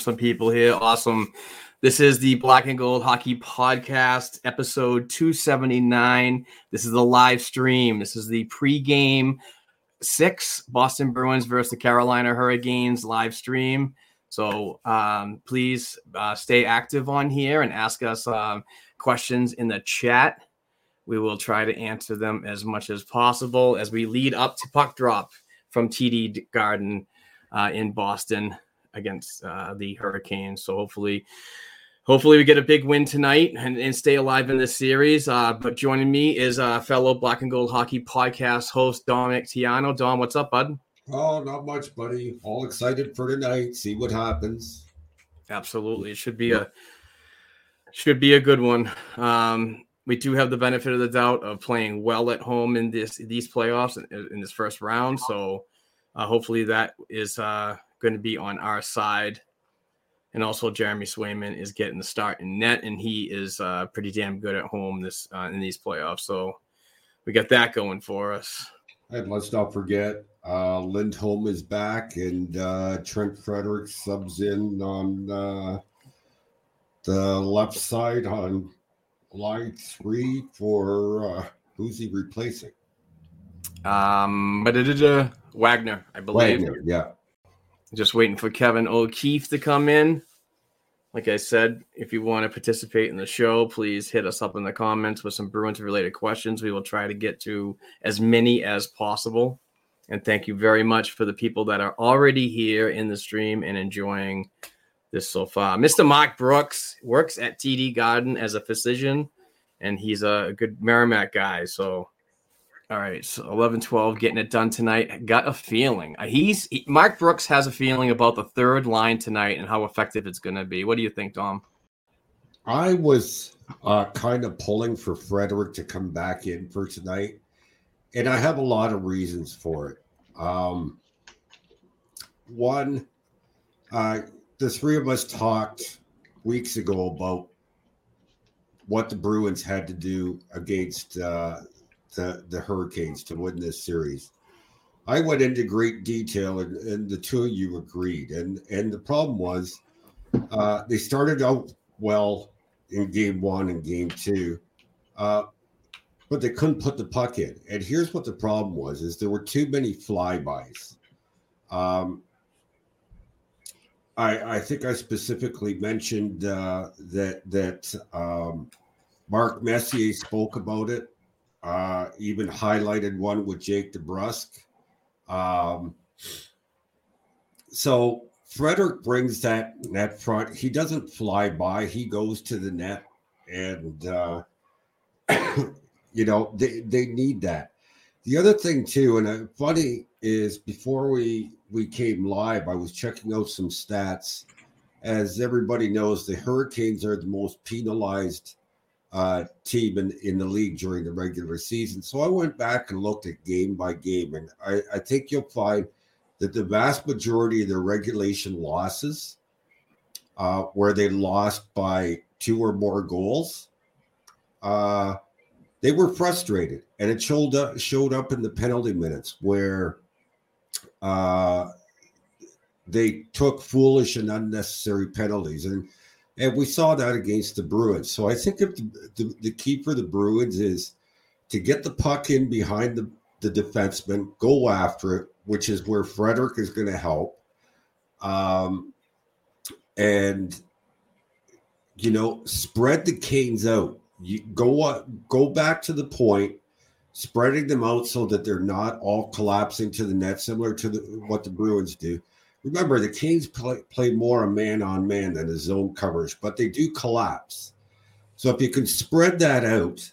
Have some people here. Awesome. This is the Black and Gold Hockey Podcast, episode 279. This is the live stream. This is the pregame six Boston Bruins versus the Carolina Hurricanes live stream. So um, please uh, stay active on here and ask us um, questions in the chat. We will try to answer them as much as possible as we lead up to puck drop from TD Garden uh, in Boston against uh, the Hurricanes. So hopefully, hopefully we get a big win tonight and, and stay alive in this series. Uh, but joining me is uh, fellow Black and Gold Hockey podcast host Dominic Tiano. Dom, what's up, bud? Oh, not much, buddy. All excited for tonight. See what happens. Absolutely, it should be a should be a good one. Um, we do have the benefit of the doubt of playing well at home in this these playoffs in, in this first round. So uh, hopefully that is uh, going to be on our side. And also Jeremy Swayman is getting the start in net, and he is uh, pretty damn good at home this uh, in these playoffs. So we got that going for us. And let's not forget, uh, Lindholm is back, and uh, Trent Frederic subs in on uh, the left side on line three for uh, who's he replacing? Um, but it is Wagner, I believe. Wagner, yeah. Just waiting for Kevin O'Keefe to come in. Like I said, if you want to participate in the show, please hit us up in the comments with some Bruins related questions. We will try to get to as many as possible. And thank you very much for the people that are already here in the stream and enjoying this so far. Mr. Mark Brooks works at TD Garden as a physician, and he's a good Merrimack guy. So all right, so 11 12 getting it done tonight. Got a feeling. Uh, He's he- Mark Brooks has a feeling about the third line tonight and how effective it's going to be. What do you think, Dom? I was uh, kind of pulling for Frederic to come back in for tonight, and I have a lot of reasons for it. Um, one, uh, the three of us talked weeks ago about what the Bruins had to do against uh, the the Hurricanes to win this series. I went into great detail, and, and the two of you agreed. And and the problem was, uh, they started out well in game one and game two, uh, but they couldn't put the puck in. And here's what the problem was: is there were too many flybys. Um, I, I think I specifically mentioned uh, that that um, Mark Messier spoke about it. Uh, even highlighted one with Jake DeBrusk. Um, so Frederic brings that net front. He doesn't fly by. He goes to the net, and uh, you know they they need that. The other thing too, and uh, funny is before we we came live, I was checking out some stats. As everybody knows, the Hurricanes are the most penalized uh, team in, in the league during the regular season. So I went back and looked at game by game, and I, I think you'll find that the vast majority of their regulation losses, uh, where they lost by two or more goals, uh, they were frustrated, and it showed up, showed up in the penalty minutes where uh, they took foolish and unnecessary penalties, and and we saw that against the Bruins. So I think if the, the, the key for the Bruins is to get the puck in behind the, the defenseman, go after it, which is where Frederic is going to help. Um, and you know, spread the Canes out. You go up, go back to the point, spreading them out so that they're not all collapsing to the net, similar to the, what the Bruins do. Remember, the Canes play, play more a man on man than a zone coverage, but they do collapse. So if you can spread that out,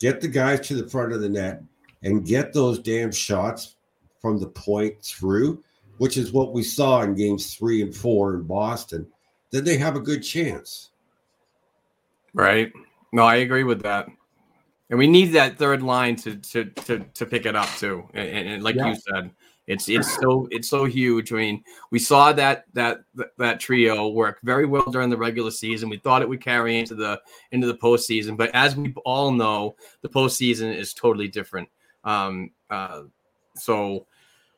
get the guys to the front of the net, and get those damn shots from the point through, which is what we saw in games three and four in Boston, then they have a good chance. Right. No, I agree with that. And we need that third line to to to, to pick it up too. And, and like yeah. you said, it's it's so it's so huge. I mean, we saw that that that trio work very well during the regular season. We thought it would carry into the into the postseason, but as we all know, the postseason is totally different. Um, uh, so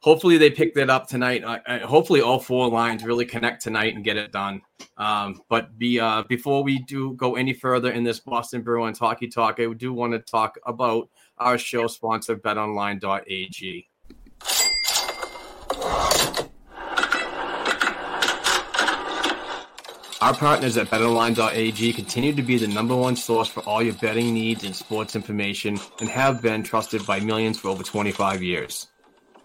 hopefully they pick that up tonight. Uh, hopefully all four lines really connect tonight and get it done. Um, but be uh, before we do go any further in this Boston Bruins hockey talk, I do want to talk about our show sponsor, BetOnline.ag. Our partners at BetOnline.ag continue to be the number one source for all your betting needs and sports information and have been trusted by millions for over 25 years.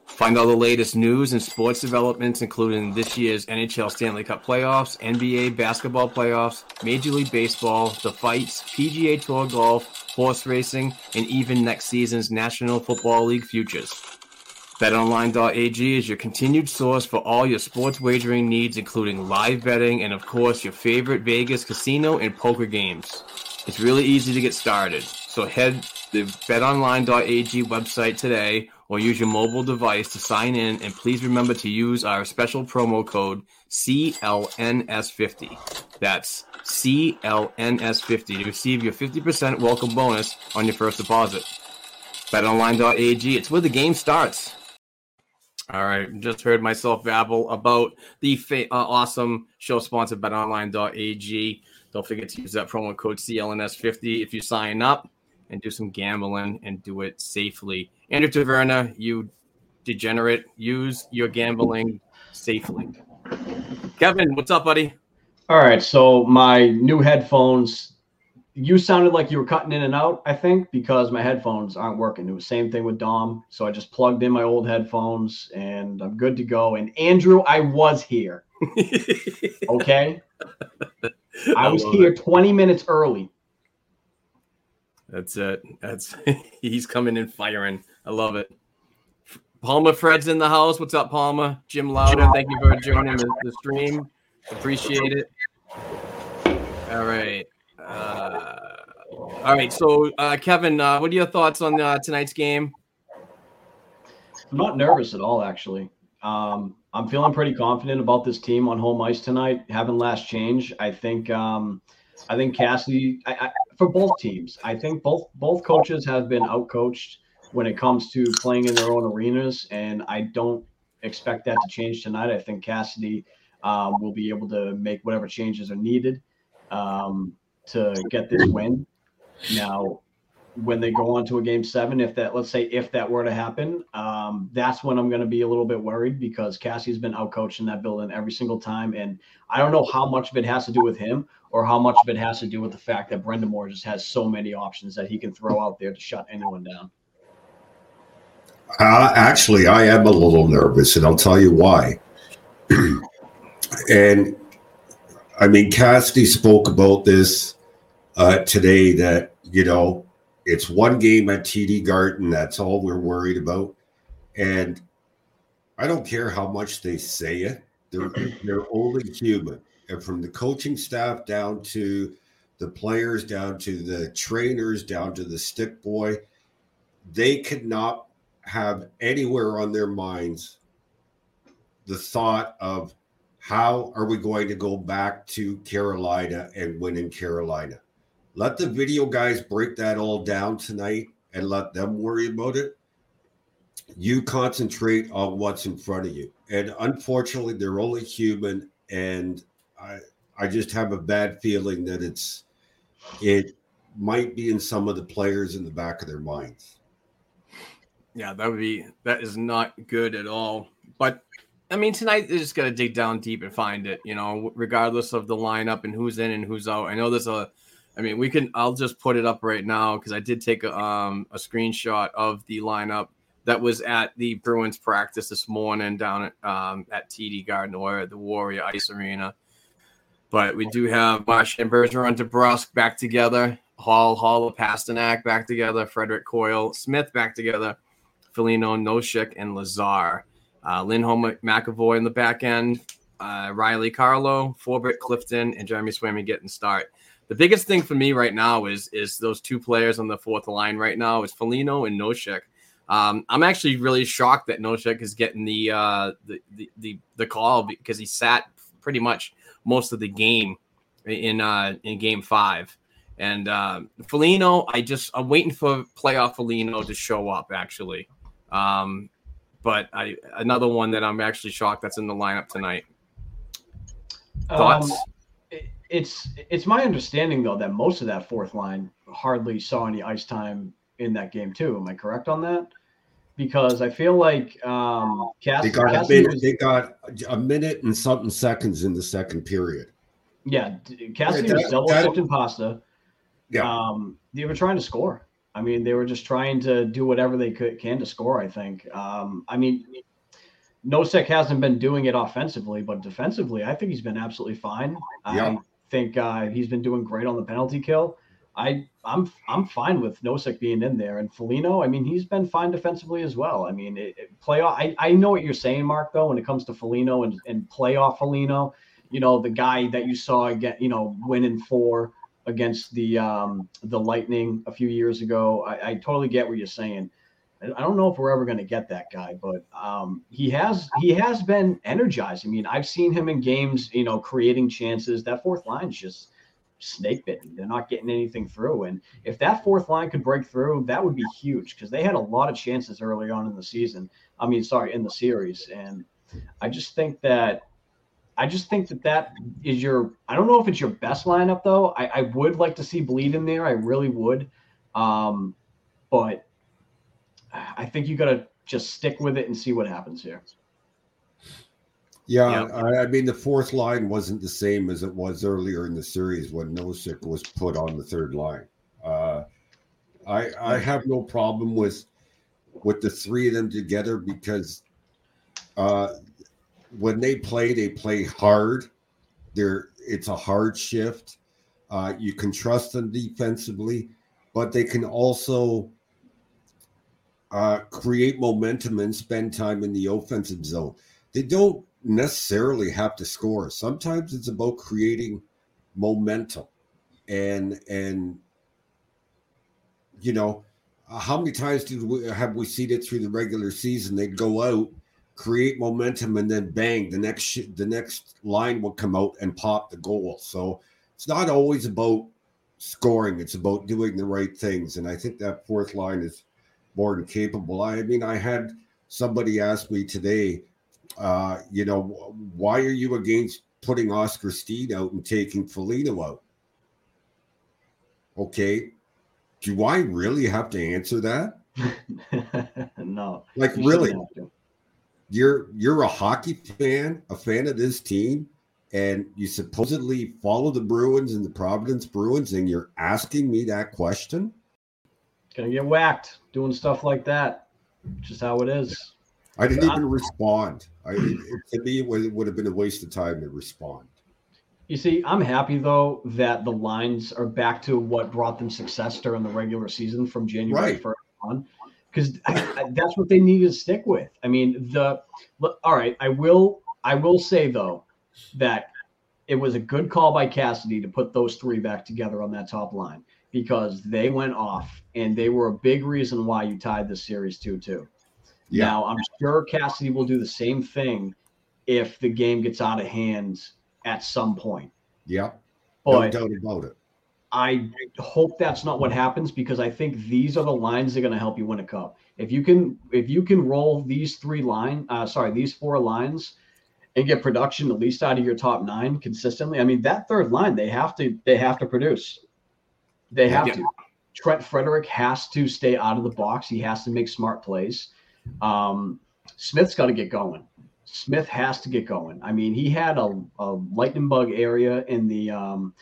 Find all the latest news and sports developments, including this year's NHL Stanley Cup playoffs, NBA basketball playoffs, Major League Baseball, the fights, PGA Tour golf, horse racing, and even next season's National Football League futures. BetOnline.ag is your continued source for all your sports wagering needs, including live betting and, of course, your favorite Vegas casino and poker games. It's really easy to get started. So head the betonline.ag website today or use your mobile device to sign in. And please remember to use our special promo code CLNS50. That's CLNS50 to receive your 50% welcome bonus on your first deposit. BetOnline.ag, it's where the game starts. All right, just heard myself babble about the fa- uh, awesome show sponsor betonline.ag. Don't forget to use that promo code CLNS50 if you sign up and do some gambling and do it safely. Andrew Taverna, you degenerate, use your gambling safely. Kevin, what's up, buddy? All right, so my new headphones you sounded like you were cutting in and out, I think, because my headphones aren't working. It was the same thing with Dom. So I just plugged in my old headphones and I'm good to go. And Andrew, I was here. okay. I, I was here it. 20 minutes early. That's it. That's he's coming in firing. I love it. Palma Fred's in the house. What's up, Palma? Jim Louder, thank you for joining the stream. Appreciate it. All right. Uh, all right. So, uh, Kevin, uh, what are your thoughts on tonight's game? I'm not nervous at all, actually. Um, I'm feeling pretty confident about this team on home ice tonight. Having last change, I think. Um, I think Cassidy. I, I, for both teams. I think both both coaches have been outcoached when it comes to playing in their own arenas, and I don't expect that to change tonight. I think Cassidy um, will be able to make whatever changes are needed um, to get this win. Now, when they go on to a game seven, if that, let's say, if that were to happen, um, that's when I'm going to be a little bit worried because Cassie's been outcoached in that building every single time. And I don't know how much of it has to do with him or how much of it has to do with the fact that Brind'Amour just has so many options that he can throw out there to shut anyone down. Uh, actually, I am a little nervous, and I'll tell you why. and I mean, Cassidy spoke about this uh, today that, you know, it's one game at TD Garden. That's all we're worried about. And I don't care how much they say it, they're, they're only human. And from the coaching staff down to the players, down to the trainers, down to the stick boy, they could not have anywhere on their minds the thought of how are we going to go back to Carolina and win in Carolina? Let the video guys break that all down tonight and let them worry about it. You concentrate on what's in front of you. And unfortunately, they're only human. And I I just have a bad feeling that it's it might be in some of the players in the back of their minds. Yeah, that would be that is not good at all. But I mean, tonight they just to dig down deep and find it. You know, regardless of the lineup and who's in and who's out. I know there's a. I mean, we can. I'll just put it up right now because I did take a, um, a screenshot of the lineup that was at the Bruins practice this morning down at um, at TD Garden or at the Warrior Ice Arena. But we do have Marchand Bergeron, DeBrusk back together, Hall, Haula, Pastrnak back together, Frederic Coyle, Smith back together, Foligno, Nosek, and Lazar. Uh, Lindholm, McAvoy in the back end, uh, Reilly Carlo, Forbort, Clifton, and Jeremy Swayman getting start. The biggest thing for me right now is is those two players on the fourth line right now is Foligno and Nosek. Um, I'm actually really shocked that Nosek is getting the, uh, the, the the the call because he sat pretty much most of the game in uh, in game five. And uh, Foligno, I just I'm waiting for playoff Foligno to show up actually. Um, but I another one that I'm actually shocked that's in the lineup tonight. Thoughts? Um, it's it's my understanding though that most of that fourth line hardly saw any ice time in that game too. Am I correct on that? Because I feel like um, Cass, They got a minute. was- They got a minute and something seconds in the second period. yeah, Cassidy Yeah, was double that- dipped in pasta. Yeah, Um, they were trying to score. I mean, they were just trying to do whatever they could can to score. I think. Um, I mean, Nosek hasn't been doing it offensively, but defensively, I think he's been absolutely fine. Yeah. I think uh, he's been doing great on the penalty kill. I I'm I'm fine with Nosek being in there and Foligno. I mean, he's been fine defensively as well. I mean, it, it playoff. I, I know what you're saying, Mark. Though when it comes to Foligno and and playoff Foligno, you know the guy that you saw get you know winning four against the um the Lightning a few years ago. I, I totally get what you're saying. I don't know if we're ever going to get that guy, but um, he has he has been energized. I mean, I've seen him in games, you know, creating chances. That fourth line's just snake bitten. They're not getting anything through. And if that fourth line could break through, that would be huge because they had a lot of chances early on in the season. I mean, sorry, in the series. And I just think that I just think that that is your. I don't know if it's your best lineup though. I, I would like to see Blidh in there. I really would. Um, but I think you got to just stick with it and see what happens here. yeah. Yep. I, I mean, the fourth line wasn't the same as it was earlier in the series when Nosek was put on the third line. Uh, I I have no problem with with the three of them together because uh, when they play, they play hard. They're it's a hard shift. Uh, you can trust them defensively, but they can also uh, create momentum and spend time in the offensive zone. They don't necessarily have to score. Sometimes it's about creating momentum, and and you know how many times did we have we seen it through the regular season? They'd go out, create momentum, and then bang, the next sh- the next line will come out and pop the goal. So it's not always about scoring. It's about doing the right things. And I think that fourth line is more than capable. I mean, I had somebody ask me today, uh, you know, why are you against putting Oskar Steen out and taking Foligno out? Okay. Do I really have to answer that? no. Like you really? shouldn't have to. You're you're a hockey fan, a fan of this team, and you supposedly follow the Bruins and the Providence Bruins, and you're asking me that question? Gonna get whacked doing stuff like that. Just how it is. I didn't even respond. I to me it would, it would have been a waste of time to respond. You see, I'm happy though that the lines are back to what brought them success during the regular season from January Right. 1st on, because that's what they need to stick with. I mean, the look, all right. I will, I will say though that it was a good call by Cassidy to put those three back together on that top line because they went off and they were a big reason why you tied the series two two. Yeah. Now I'm sure Cassidy will do the same thing if the game gets out of hand at some point. Yeah, no But doubt about it. I hope that's not what happens because I think these are the lines that are going to help you win a cup. If you can, if you can roll these three line, uh, sorry, these four lines, and get production at least out of your top nine consistently. I mean, that third line they have to they have to produce. They have Yeah. to. Trent Frederic has to stay out of the box. He has to make smart plays. Um, Smith's got to get going. Smith has to get going. I mean, he had a, a lightning bug area in the um,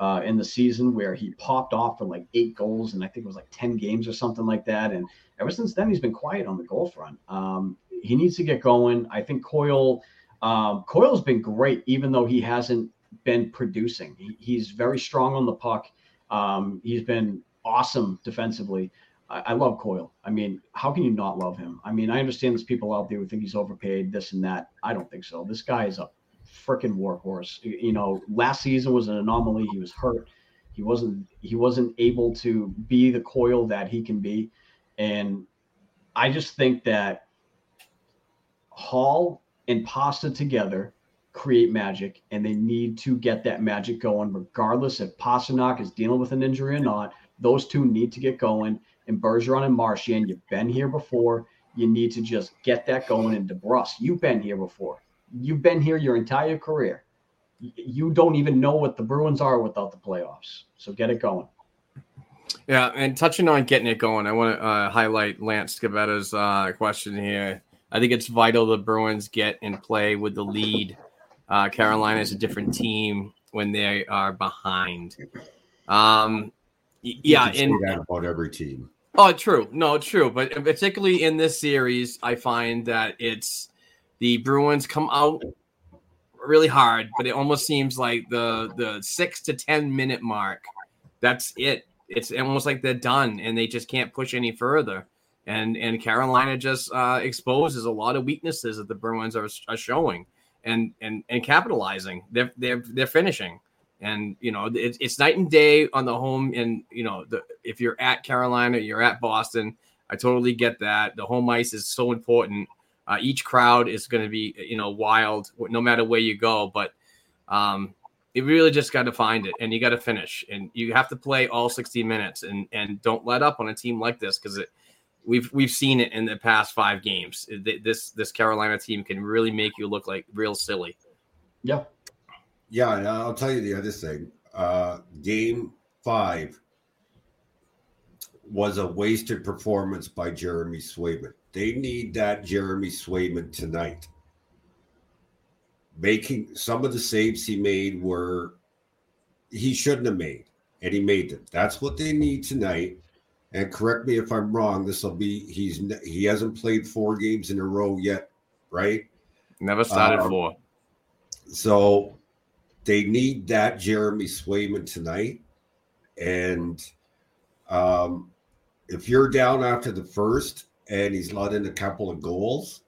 uh, in the season where he popped off for like eight goals and I think it was like 10 games or something like that. And ever since then, he's been quiet on the goal front. Um, he needs to get going. I think Coyle, um, Coyle's been great, even though he hasn't been producing. He, he's very strong on the puck. Um, he's been awesome defensively. I, I love Coyle. I mean, how can you not love him? I mean, I understand there's people out there who think he's overpaid, this and that. I don't think so. This guy is a freaking workhorse. You know, last season was an anomaly. He was hurt. He wasn't he wasn't able to be the Coyle that he can be. And I just think that Hall and Pasta together create magic, and they need to get that magic going, regardless if Pastrnak is dealing with an injury or not. Those two need to get going. And Bergeron and Marchand, you've been here before. You need to just get that going. And DeBrusk, you've been here before. You've been here your entire career. You don't even know what the Bruins are without the playoffs. So get it going. Yeah, and touching on getting it going, I want to uh, highlight Lance Scavetta's uh, question here. I think it's vital the Bruins get in play with the lead. Uh, Carolina is a different team when they are behind. Um, yeah, and that about every team. Oh, true. No, true. But particularly in this series, I find that it's the Bruins come out really hard, but it almost seems like the the six to ten minute mark. That's it. It's almost like they're done and they just can't push any further. And and Carolina just uh, exposes a lot of weaknesses that the Bruins are, are showing and and and capitalizing. They're they're they're finishing. And you know it's, night and day on the home. And you know the if you're at carolina you're at boston i totally get that. The home ice is so important. Uh, each crowd is going to be you know wild no matter where you go. But um you really just got to find it and you got to finish. And you have to play all 60 minutes and and don't let up on a team like this because it we've we've seen it in the past five games this this carolina team can really make you look like real silly Yeah. Yeah, and I'll tell you the other thing. Uh, game five was a wasted performance by Jeremy Swayman. They need that Jeremy Swayman tonight. Making some of the saves he made were he shouldn't have made, and he made them. That's what they need tonight. And correct me if I'm wrong. This will be he's he hasn't played four games in a row yet, right? never started Um, for So they need that Jeremy Swayman tonight. And um, if you're down after the first and he's let in a couple of goals,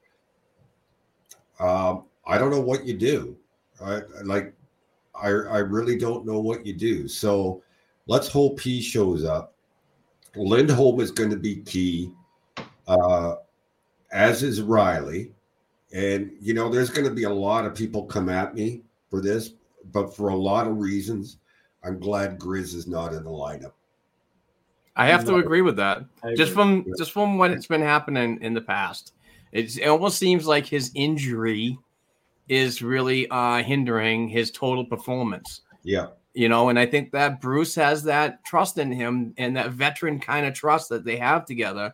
um, I don't know what you do. I like I I really don't know what you do. So let's hope he shows up. Lindholm is going to be key, uh, as is Reilly. And you know, there's going to be a lot of people come at me for this, but for a lot of reasons, I'm glad Grizz is not in the lineup. I have to agree with that. I Just agree. from just from what it's been happening in the past, it's, it almost seems like his injury is really uh, hindering his total performance. Yeah, You know, and I think that Bruce has that trust in him and that veteran kind of trust that they have together.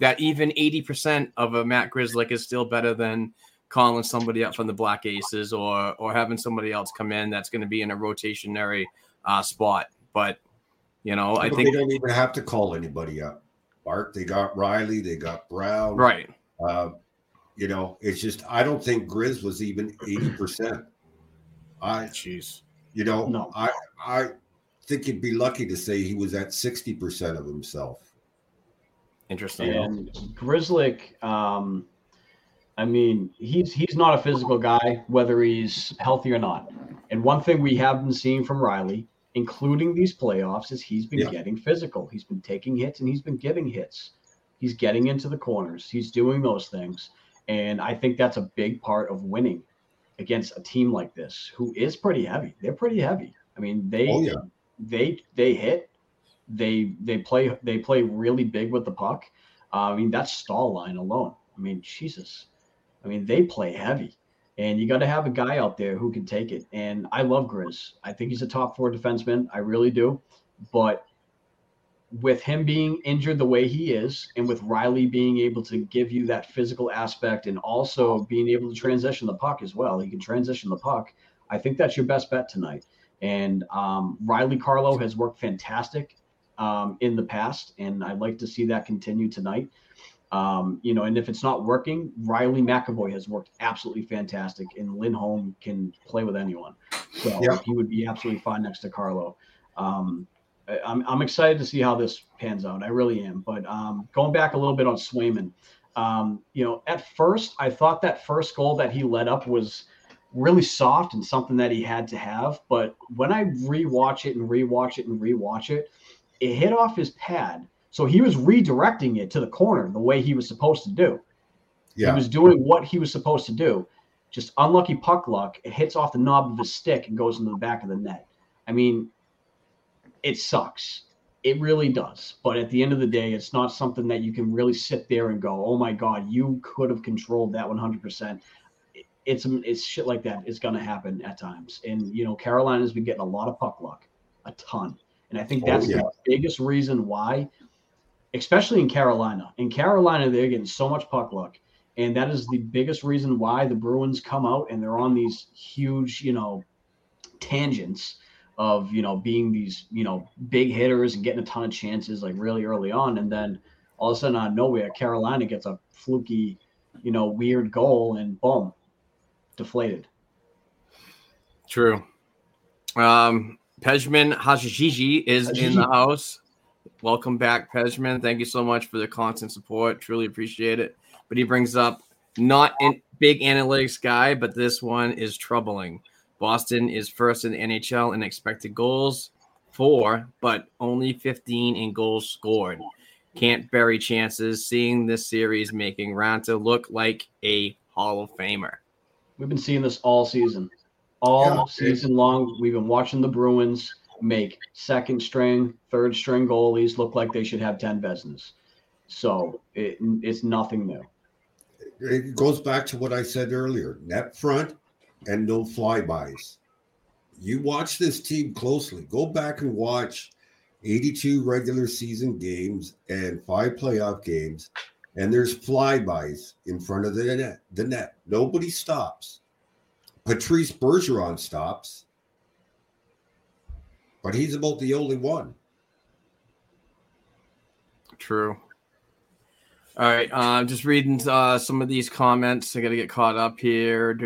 That even eighty percent of a Matt Grzelcyk is still better than calling somebody up from the Black Aces or or having somebody else come in that's going to be in a rotationary uh, spot. But you know, I But think they don't even have to call anybody up. Bart, they got Reilly, they got Brown. right. Uh, you know, it's just I don't think Grizz was even eighty percent. I, Jeez. You know, No. I I think you'd be lucky to say he was at sixty percent of himself. Interesting. And Grzelcyk, um, I mean, he's he's not a physical guy, whether he's healthy or not. And one thing we have been seeing from Reilly, including these playoffs, is he's been Yeah. getting physical. He's been taking hits and he's been giving hits. He's getting into the corners. He's doing those things. And I think that's a big part of winning against a team like this, who is pretty heavy. They're pretty heavy. I mean, they Oh, yeah. they they hit. They they play they play really big with the puck. Uh, I mean, that Staal line alone. I mean, Jesus. I mean, they play heavy, and you got to have a guy out there who can take it. And I love Grizz. I think he's a top four defenseman. I really do. But with him being injured the way he is, and with Reilly being able to give you that physical aspect, and also being able to transition the puck as well, he can transition the puck. I think that's your best bet tonight. And um, Reilly Carlo has worked fantastic um, in the past, and I'd like to see that continue tonight. Um, you know, and if it's not working, Reilly McAvoy has worked absolutely fantastic, and Lindholm can play with anyone. So Yeah. he would be absolutely fine next to Carlo. Um, I'm, I'm excited to see how this pans out. I really am. But um, going back a little bit on Swayman, um, you know, at first I thought that first goal that he led up was really soft and something that he had to have. But when I rewatch it and rewatch it and rewatch it, it hit off his pad. So he was redirecting it to the corner the way he was supposed to do. Yeah, He was doing what he was supposed to do. Just unlucky puck luck. It hits off the knob of his stick and goes into the back of the net. I mean, it sucks. It really does. But at the end of the day, it's not something that you can really sit there and go, "Oh my God, you could have controlled that 100 percent." It's it's shit like that is going to happen at times. And you know, Carolina's been getting a lot of puck luck, a ton. And I think Oh, that's yeah. the biggest reason why, especially in Carolina. In Carolina, they're getting so much puck luck. And that is the biggest reason why the Bruins come out and they're on these huge, you know, tangents of, you know, being these, you know, big hitters and getting a ton of chances like really early on. And then all of a sudden out of nowhere, Carolina gets a fluky, you know, weird goal and boom, deflated. True. Um, Pejman Hajiji is in the house. Welcome back, Pejman. Thank you so much for the constant support. Truly appreciate it. But he brings up not a big analytics guy, but this one is troubling. Boston is first in the NHL in expected goals, four, but only 15 in goals scored. Can't bury chances. Seeing this series making Raanta look like a Hall of Famer. We've been seeing this all season. All Yeah. season long, we've been watching the Bruins make second string, third string goalies look like they should have 10 Vezinas. So it, it's nothing new. it goes back to what I said earlier: net front and no flybys. You watch this team closely. Go back and watch 82 regular season games and five playoff games, and there's flybys in front of the net. The net. Nobody stops. Patrice Bergeron stops, but he's about the only one. True. All right, uh, just reading uh, some of these comments. I got to get caught up here.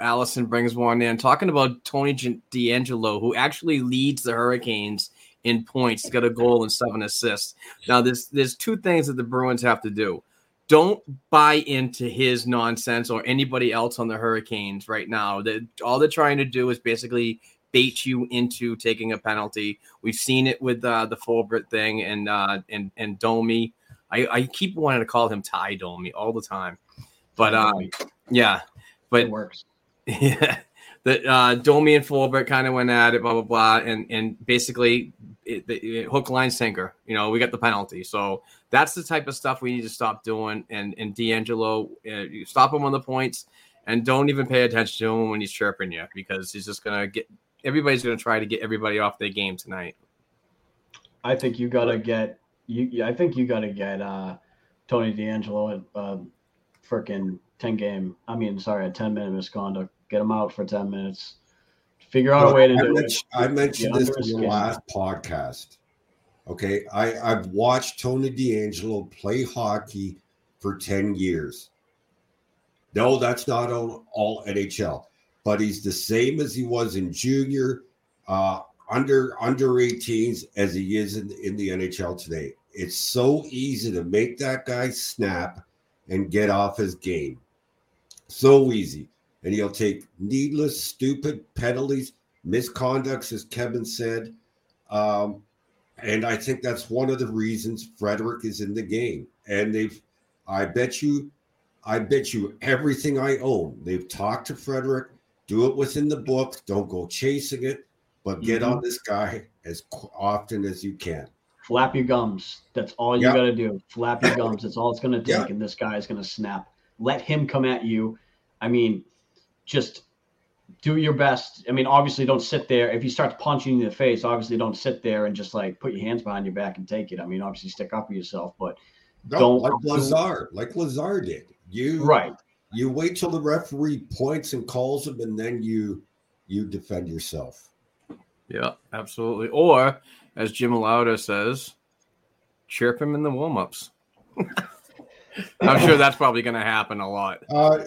Allison brings one in talking about Tony DeAngelo, who actually leads the Hurricanes in points. He's got a goal and seven assists. Now, there's there's two things that the Bruins have to do. Don't buy into his nonsense or anybody else on the Hurricanes right now. That all they're trying to do is basically bait you into taking a penalty. We've seen it with uh, the Forbort thing and uh, and and Domi. I, I keep wanting to call him Ty Domi all the time, but um, yeah, but It works. yeah, that uh, Domi and Forbort kind of went at it, blah blah blah, and and basically it, it, hook, line, sinker. You know, we got the penalty, so that's the type of stuff we need to stop doing. And and DeAngelo, uh, you stop him on the points, and don't even pay attention to him when he's chirping you because he's just gonna get. Everybody's gonna try to get everybody off their game tonight. I think you gotta get you. I think you gotta get uh, Tony DeAngelo at uh, freaking ten game. I mean, sorry, a ten minute misconduct get him out for 10 minutes. Figure out Well, a way to I do mentioned, it. I mentioned Get this in the last podcast. Okay, I, I've watched Tony DeAngelo play hockey for 10 years. No, that's not all, all NHL, but he's the same as he was in junior, uh, under under 18s as he is in, in the NHL today. It's so easy to make that guy snap and get off his game. So easy. And he'll take needless, stupid penalties, misconducts, as Kevin said. Um, and I think that's one of the reasons Frederic is in the game. And they've, I bet you, I bet you everything I own. They've talked to Frederic. Do it within the book. Don't go chasing it, but get Mhm. on this guy as often as you can. Flap your gums. That's all you Yeah. got to do. Flap your gums. That's all it's going to take. Yeah. And this guy is going to snap. Let him come at you. I mean, just do your best. I mean, obviously, don't sit there. If he starts punching you in the face, obviously, don't sit there and just like put your hands behind your back and take it. I mean, obviously, stick up for yourself. But No, Don't- like Lazar, like Lazar did. You right, you wait till the referee points and calls him, and then you you defend yourself. Yeah, absolutely. Or as Jim Lauder says, chirp him in the warm ups. I'm sure that's probably going to happen a lot. Uh,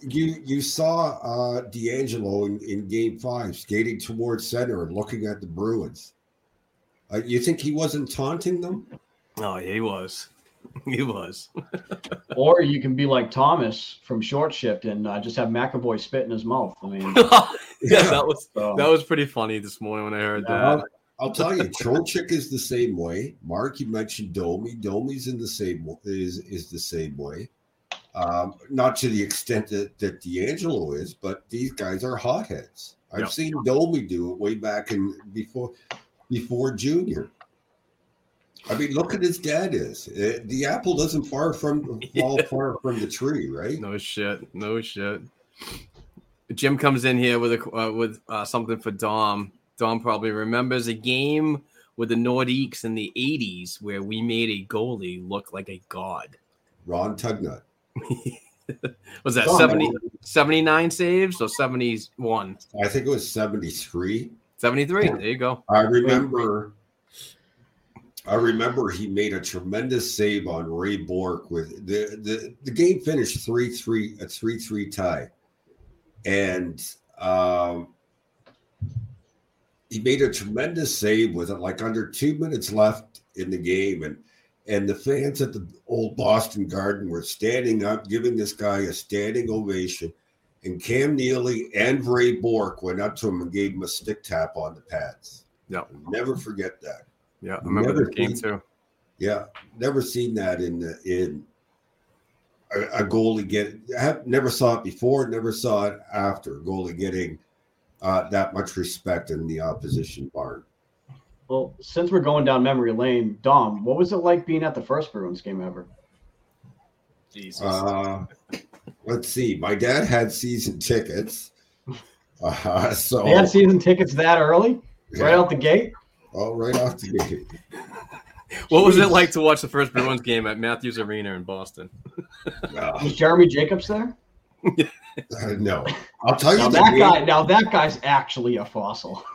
you you saw uh, DeAngelo in, in Game Five skating towards center and looking at the Bruins. Uh, you think he wasn't taunting them? Oh, yeah, he was. He was. or you can be like Thomas from Short Shift and uh, just have McAvoy spit in his mouth. I mean, yeah, that was so- that was pretty funny this morning when I heard that. Uh, I'll tell you, Trocheck is the same way. Mark, you mentioned Domi. Domi's in the same is is the same way. Um, not to the extent that, that DeAngelo is, but these guys are hotheads. I've Yeah. seen Domi do it way back in before before junior. I mean, look at his dad is. Uh, the apple doesn't far from fall far from the tree, right? No shit. No shit. Jim comes in here with a uh, with uh, something for Dom. Dom probably remembers a game with the Nordiques in the '80s where we made a goalie look like a god. Ron Tugnutt. Was that Dom, 70, 79 saves or 71? I think it was 73. 73. There you go. I remember. I remember he made a tremendous save on Ray Bourque with the the, the game finished three three a three three tie, and um, he made a tremendous save with it like under two minutes left in the game, and and the fans at the old Boston Garden were standing up, giving this guy a standing ovation. And Cam Neely and Ray Bourque went up to him and gave him a stick tap on the pads. Yeah. Never forget that. Yeah, I remember Never that game seen- too. Yeah, never seen that in the, in a, a goalie get. I have never saw it before. Never saw it after. Goalie getting uh, that much respect in the opposition barn. well, since we're going down memory lane, Dom, what was it like being at the first Bruins game ever? Jesus. Uh, let's see. My dad had season tickets, uh, so They had season tickets that early, right out the gate. Oh, right off the gate. what was it like to watch the first Bruins game at Matthews Arena in Boston? Uh, Was Jeremy Jacobs there? uh, no, I'll tell you Now the that game- guy, now that guy's actually a fossil.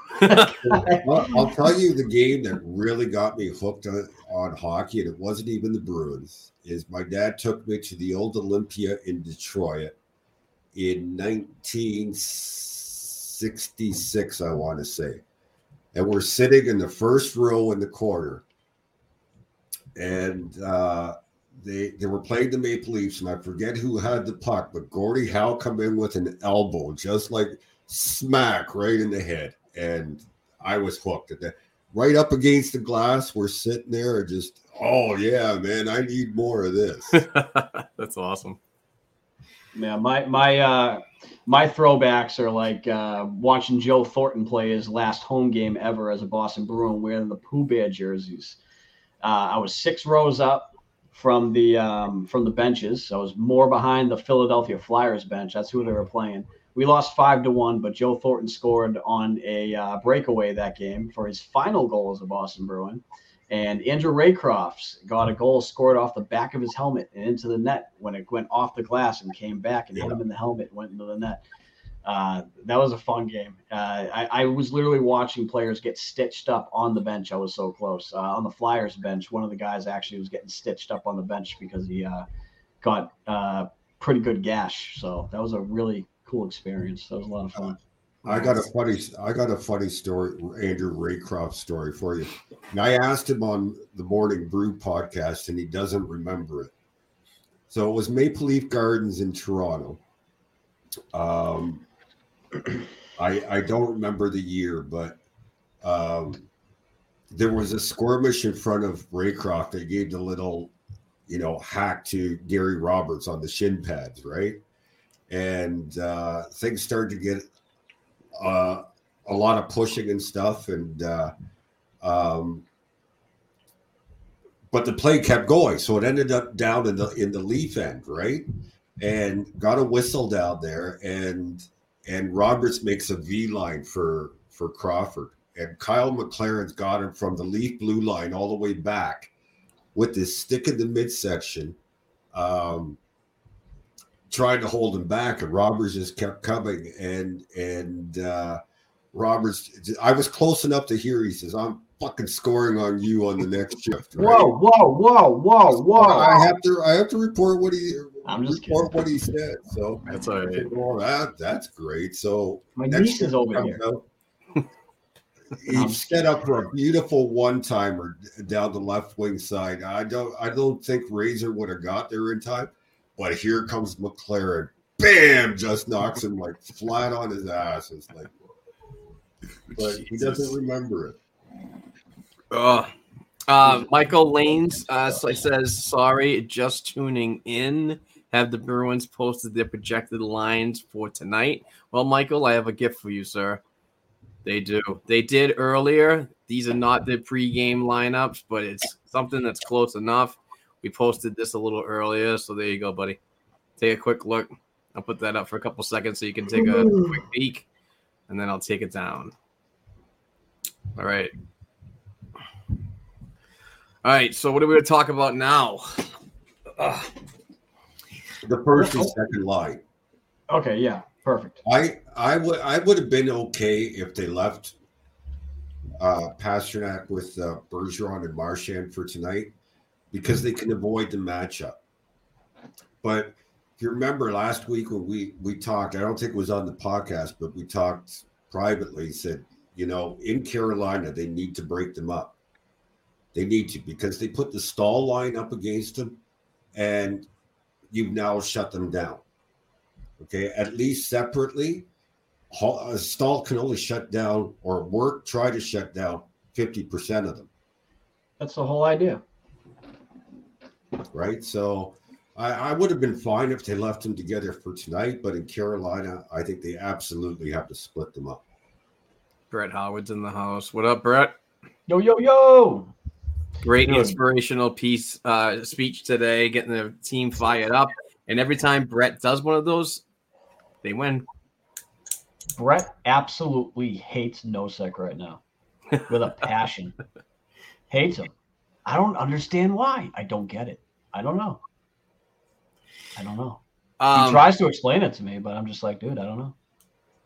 Well, I'll tell you the game that really got me hooked on, on hockey, and it wasn't even the Bruins. Is my dad took me to the old Olympia in Detroit in 1966, I want to say, and we're sitting in the first row in the corner, and uh, they they were playing the Maple Leafs, and I forget who had the puck, but Gordie Howe come in with an elbow, just like smack right in the head, and I was hooked at that. Right up against the glass, we're sitting there, just oh yeah, man, I need more of this. That's awesome. Yeah, my my uh my throwbacks are like uh watching Joe Thornton play his last home game ever as a Boston Bruin wearing the Pooh Bear jerseys. Uh, I was six rows up from the um, from the benches. So I was more behind the Philadelphia Flyers bench. That's who they were playing. We lost five to one, but Joe Thornton scored on a uh, breakaway that game for his final goal as a Boston Bruin. And Andrew Raycroft got a goal scored off the back of his helmet and into the net when it went off the glass and came back and hit him in the helmet went into the net. Uh, that was a fun game. Uh, I, I, was literally watching players get stitched up on the bench. I was so close. Uh, on the Flyers bench, one of the guys actually was getting stitched up on the bench because he uh, got uh, pretty good gash. So that was a really cool experience. That was a lot of fun. I got a funny, I got a funny story, Andrew Raycroft story for you. And I asked him on the Morning Brew podcast, and he doesn't remember it. So it was Maple Leaf Gardens in Toronto. Um, I I don't remember the year, but um, there was a skirmish in front of Raycroft. They gave the little, you know, hack to Gary Roberts on the shin pads, right? And uh, things started to get uh, a lot of pushing and stuff, and uh, um, but the play kept going, so it ended up down in the in the leaf end, right? And got a whistle down there, and and Roberts makes a V line for for Crawford, and Kyle McLaren's got him from the leaf blue line all the way back with his stick in the midsection. Um, trying to hold him back, and Roberts just kept coming. And and uh, Roberts, I was close enough to hear. He says, "I'm fucking scoring on you on the next shift." Right? Whoa, whoa, whoa, whoa, whoa! I have to, I have to report what he. I'm just report kidding. what he said. So That's all right. well, that that's great. So My next niece is over comes here. out, He set up for a beautiful one timer down the left wing side. I don't, I don't think Razor would have got there in time, but here comes McLaren. Bam! Just knocks him like flat on his ass. It's like, but he doesn't remember it. Ugh. Uh, Michael Lanes uh, says, sorry, just tuning in. Have the Bruins posted their projected lines for tonight? Well, Michael, I have a gift for you, sir. They do. They did earlier. These are not the pregame lineups, but it's something that's close enough. We posted this a little earlier, so there you go, buddy. Take a quick look. I'll put that up for a couple seconds so you can take a quick peek, and then I'll take it down. All right. All right. So what are we going to talk about now? Ugh. The first and second line. Okay, yeah, perfect. I I would I would have been okay if they left uh Pastrnak with uh, Bergeron and Marchand for tonight because hmm. they can avoid the matchup. But if you remember last week when we we talked, I don't think it was on the podcast, but we talked privately. Said you know in Carolina they need to break them up. They need to because they put the Staal line up against them, and you've now shut them down. Okay, at least separately, Staal can only shut down or work try to shut down fifty percent of them, That's the whole idea. Right? So I, I would have been fine if they left them together for tonight, but in Carolina, I think they absolutely have to split them up. Brett Howard's in the house. What up, Brett? Yo, yo, yo! Great Good. inspirational piece uh, speech today, getting the team fired up. And every time Brett does one of those, they win. Brett absolutely hates Nosek right now with a passion. hates him. I don't understand why. I don't get it. I don't know. I don't know. He Um, tries to explain it to me, but I'm just like, dude, I don't know.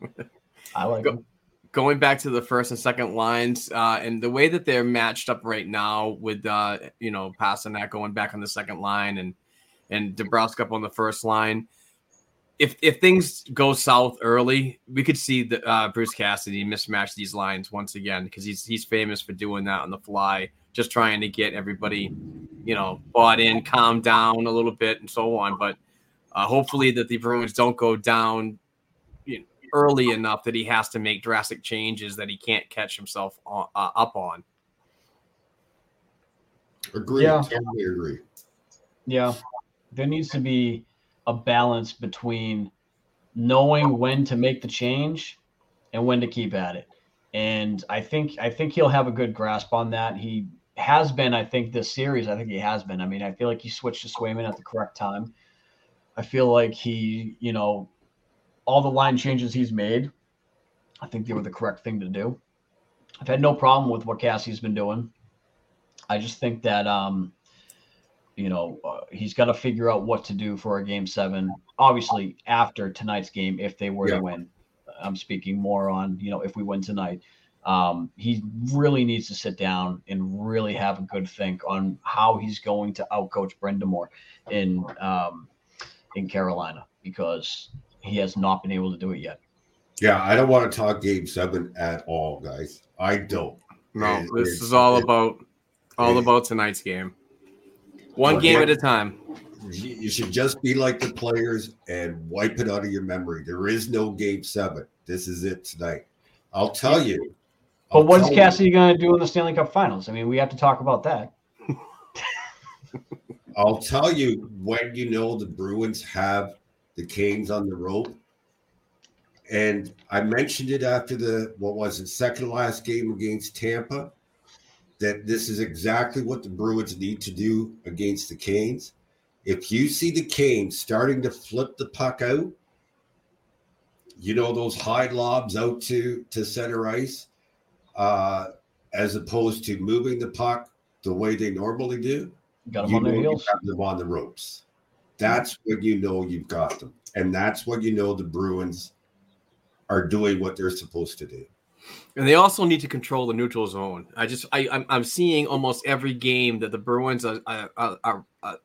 I like Go- going back to the first and second lines, uh, and the way that they're matched up right now with uh, you know Pastrnak going back on the second line and and DeBrusk up on the first line. If if things go south early, we could see the uh, Bruce Cassidy mismatch these lines once again because he's he's famous for doing that on the fly, just trying to get everybody, you know, bought in, calm down a little bit, and so on. But uh, hopefully that the Bruins don't go down you know, early enough that he has to make drastic changes that he can't catch himself on, uh, up on. Agree, Yeah. totally agree. Yeah. There needs to be a balance between knowing when to make the change and when to keep at it. And I think I think he'll have a good grasp on that. He has been, I think, this series. I think he has been. I mean, I feel like he switched to Swayman at the correct time. I feel like he, you know, all the line changes he's made, I think they were the correct thing to do. I've had no problem with what Cassie's been doing. I just think that um, you know, uh, he's got to figure out what to do for a game seven. Obviously, after tonight's game, if they were Yeah. to win, I'm speaking more on, you know, if we win tonight. Um, he really needs to sit down and really have a good think on how he's going to outcoach Brind'Amour in um, in Carolina because he has not been able to do it yet. Yeah, I don't want to talk game seven at all, guys. I don't. No, It- this it's- is all it- about all it- about tonight's game. One What- game what- at a time. You you should just be like the players and wipe it out of your memory. There is no game seven. This is it tonight. I'll tell you. But what's tell Cassidy going to do in the Stanley Cup Finals? I mean, we have to talk about that. I'll tell you when you know the Bruins have the Canes on the rope. And I mentioned it after the what was it, second last game against Tampa, that this is exactly what the Bruins need to do against the Canes. If you see the Canes starting to flip the puck out, you know those high lobs out to to center ice, uh, as opposed to moving the puck the way they normally do Got him you on their know you heels. have them on the ropes. That's when you know you've got them, and that's when you know the Bruins are doing what they're supposed to do. And they also need to control the neutral zone. I just I I'm, I'm seeing almost every game that the Bruins are are, are, are, are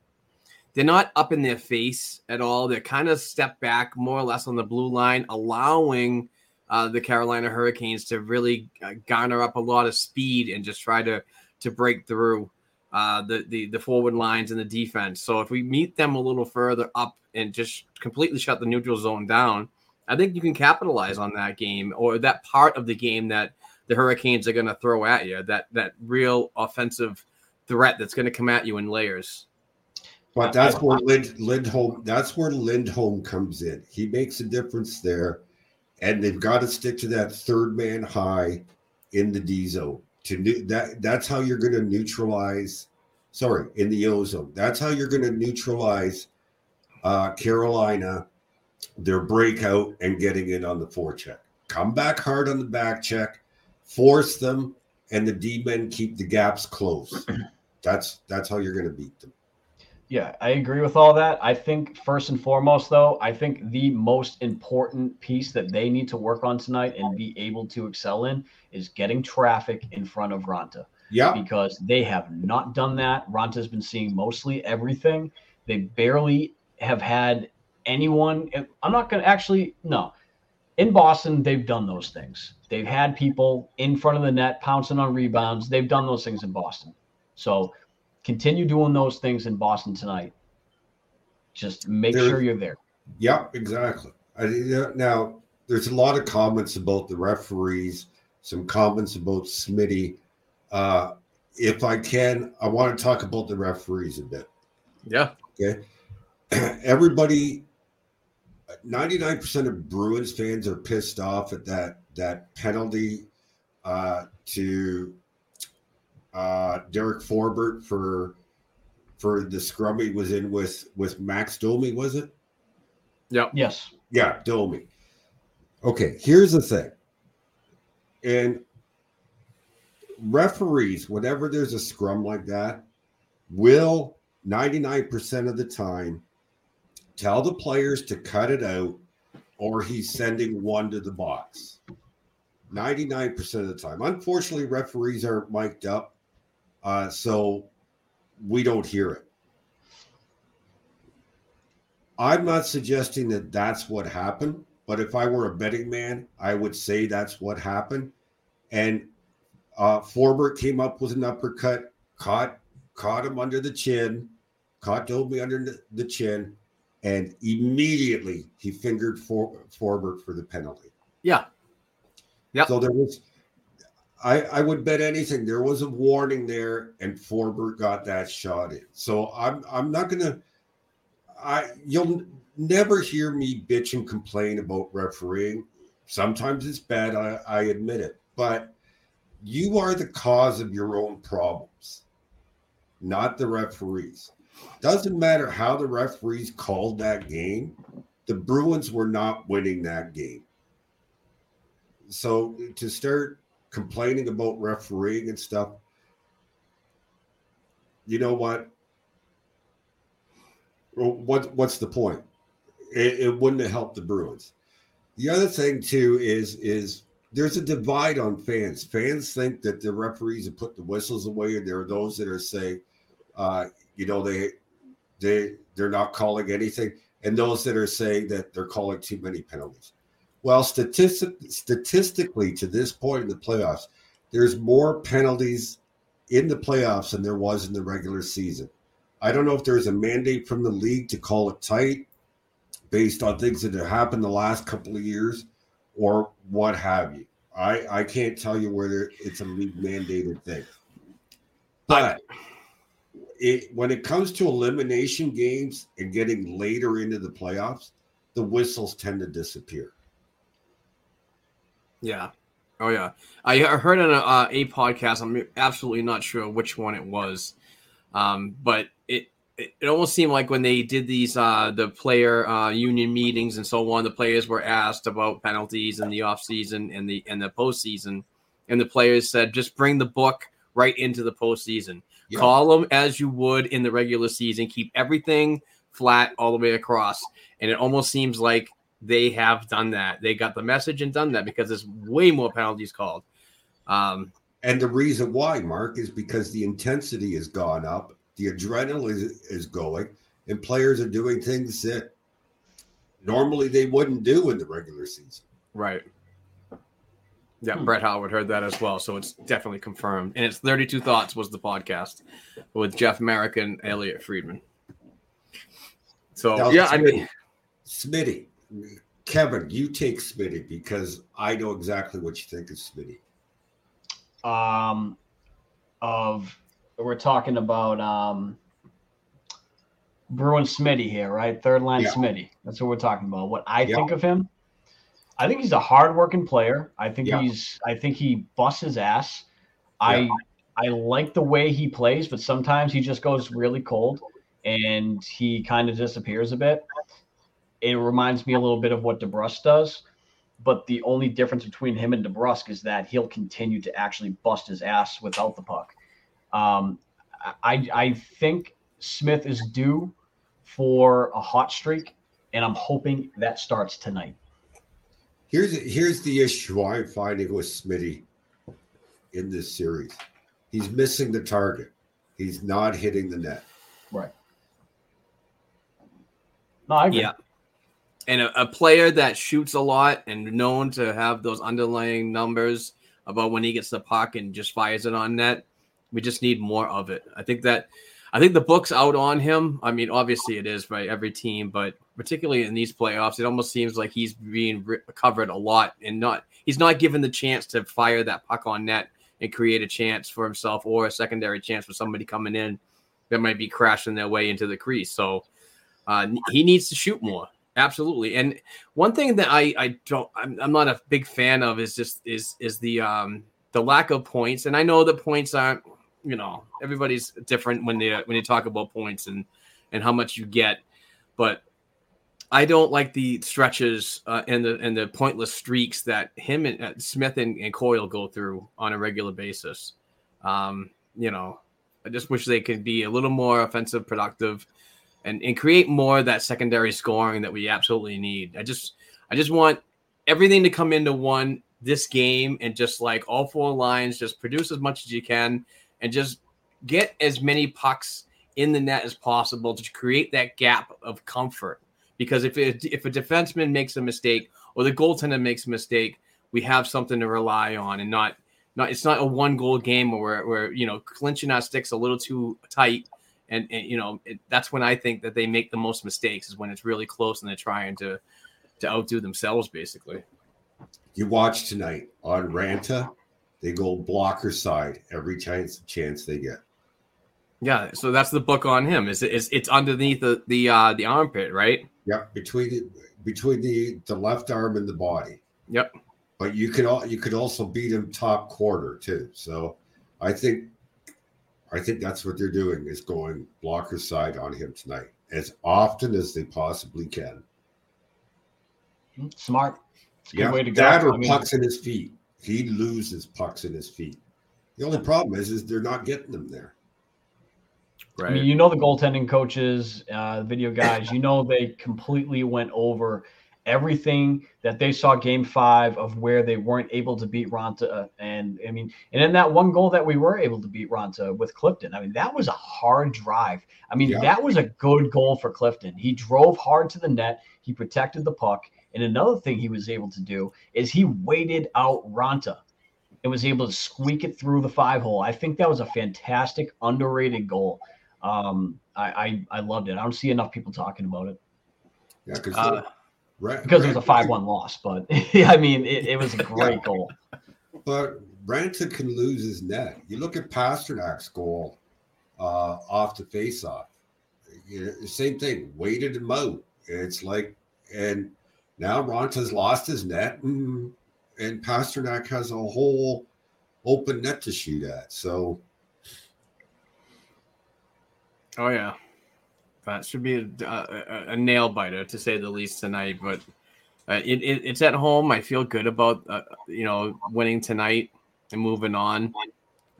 they're not up in their face at all. They're kind of step back more or less on the blue line, allowing uh, the Carolina Hurricanes to really uh, garner up a lot of speed and just try to to break through uh, the, the the forward lines and the defense. So if we meet them a little further up and just completely shut the neutral zone down, I think you can capitalize on that game or that part of the game that the Hurricanes are going to throw at you. That that real offensive threat that's going to come at you in layers. But that's where Lind, Lindholm. That's where Lindholm comes in. He makes a difference there, and they've got to stick to that third man high in the D zone. To new, that that's how you're going to neutralize. Sorry, in the O zone. That's how you're going to neutralize uh, Carolina, their breakout and getting it on the forecheck. Come back hard on the back check, force them, and the D men keep the gaps closed. That's that's how you're going to beat them. Yeah, I agree with all that. I think first and foremost, though, I think the most important piece that they need to work on tonight and be able to excel in is getting traffic in front of Raanta Yeah, because they have not done that. Raanta's been seeing mostly everything. They barely have had anyone. Eh, I'm not going to actually, no. In Boston, they've done those things. They've had people in front of the net pouncing on rebounds. They've done those things in Boston. So continue doing those things in Boston tonight. Just make There- sure you're there. Yep, exactly. I, now, there's a lot of comments about the referees, some comments about Smitty. Uh, if I can, I want to talk about the referees a bit. Yeah, Okay. Everybody, 99% of Bruins fans are pissed off at that that penalty uh, to uh, Derek Forbort for for the scrum he was in with with Max Domi, was it? Yeah. Yes. Yeah, Domi. Okay, here's the thing. And referees, whenever there's a scrum like that, will 99% of the time tell the players to cut it out or he's sending one to the box. 99% of the time. Unfortunately, referees aren't mic'd up, uh, so we don't hear it. I'm not suggesting that that's what happened, but if I were a betting man, I would say that's what happened. And uh, Forbort came up with an uppercut, caught caught him under the chin, caught Domi under the- the chin, and immediately he fingered For, Forbort for the penalty. yeah, Yeah. So there was, I I would bet anything there was a warning there, and Forbort got that shot in. So I'm I'm not gonna, I you'll never hear me bitch and complain about refereeing. Sometimes it's bad, I, I admit it, but you are the cause of your own problems, not the referees. Doesn't matter how the referees called that game, the Bruins were not winning that game. So to start complaining about refereeing and stuff, you know what? What what's the point? It, it wouldn't have helped the Bruins. The other thing too is is there's a divide on fans. Fans think that the referees have put the whistles away, and there are those that are saying, uh, you know, they they they're not calling anything, and those that are saying that they're calling too many penalties. Well, statistic, statistically, to this point in the playoffs, there's more penalties in the playoffs than there was in the regular season. I don't know if there's a mandate from the league to call it tight based on things that have happened the last couple of years or what have you. I, I can't tell you whether it's a league mandated thing. But it, when it comes to elimination games and getting later into the playoffs, the whistles tend to disappear. Yeah. Oh yeah. I heard on a, uh, a podcast. I'm absolutely not sure which one it was, um, but it, it, it almost seemed like when they did these uh, the player uh, union meetings and so on, the players were asked about penalties in the off season and the and the postseason, and the players said just bring the book right into the postseason. Yeah. Call them as you would in the regular season. Keep everything flat all the way across, and it almost seems like they have done that. They got the message and done that because there's way more penalties called. Um, And the reason why, Mark, is because the intensity has gone up, the adrenaline is, is going, and players are doing things that normally they wouldn't do in the regular season. right. Yeah, Brett Howard heard that as well, so it's definitely confirmed. And it's 32 Thoughts was the podcast with Jeff Marek and Elliotte Friedman. So Now, yeah, I mean, Smitty, Kevin, you take Smitty because I know exactly what you think of Smitty. um, of we're talking about um, Bruin Smitty here, right? Third line Yeah. Smitty. That's what we're talking about. What I Yeah. think of him, I think he's a hardworking player. I think Yeah. he's. I think he busts his ass. I I like the way he plays, but sometimes he just goes really cold and he kind of disappears a bit. It reminds me a little bit of what DeBrusk does, but the only difference between him and DeBrusk is that he'll continue to actually bust his ass without the puck. Um, I I think Smith is due for a hot streak, and I'm hoping that starts tonight. Here's here's the issue I'm finding with Smitty in this series. He's missing the target. He's not hitting the net. Right. No, I agree. yeah. And a, a player that shoots a lot and known to have those underlying numbers about when he gets the puck and just fires it on net. We just need more of it. I think that I think the book's out on him. I mean, obviously it is by every team, but particularly in these playoffs, it almost seems like he's being re- covered a lot and not he's not given the chance to fire that puck on net and create a chance for himself or a secondary chance for somebody coming in that might be crashing their way into the crease. So uh, he needs to shoot more. Absolutely. And one thing that I, I don't I'm, I'm not a big fan of is just is is the um the lack of points. And I know that points aren't you know everybody's different when they when you talk about points and and how much you get, but I don't like the stretches uh, and the and the pointless streaks that him and uh, Smith and, and Coyle go through on a regular basis. Um, you know, I just wish they could be a little more offensive, productive, and and create more of that secondary scoring that we absolutely need. I just I just want everything to come into one this game and just like all four lines, just produce as much as you can and just get as many pucks in the net as possible to create that gap of comfort. Because if it, if a defenseman makes a mistake or the goaltender makes a mistake, we have something to rely on and not not it's not a one goal game where we're you know clinching our sticks a little too tight and, and you know it, that's when I think that they make the most mistakes is when it's really close and they're trying to to outdo themselves basically. You watch tonight on Raanta, they go blocker side every chance chance they get. Yeah, so that's the book on him. Is it's it's underneath the the uh, the armpit, right? Yep, between the, between the the left arm and the body. Yep. But you could all you could also beat him top quarter too. So I think I think that's what they're doing is going blocker side on him tonight as often as they possibly can. Smart. It's a good Yeah, way to go. that or I mean, pucks in his feet. He loses pucks in his feet. The only problem is, is they're not getting them there. I mean, you know the goaltending coaches, uh, video guys. You know they completely went over everything that they saw game five of where they weren't able to beat Raanta, and I mean, and in that one goal that we were able to beat Raanta with Clifton. I mean, that was a hard drive. I mean, Yeah. that was a good goal for Clifton. He drove hard to the net. He protected the puck. And another thing he was able to do is he waited out Raanta and was able to squeak it through the five hole. I think that was a fantastic, underrated goal. Um, I, I I loved it. I don't see enough people talking about it Yeah, because Uh, because it was a five-one loss. But I mean, it, it was a great goal. But Ranton can lose his net. You look at Pastrnak's goal uh, off the faceoff. You know, same thing. Weighted him out. It's like, and now Raanta's lost his net, and and Pastrnak has a whole open net to shoot at. So Oh yeah, that should be a, a, a nail biter to say the least tonight. But uh, it, it, it's at home. I feel good about uh, you know winning tonight and moving on.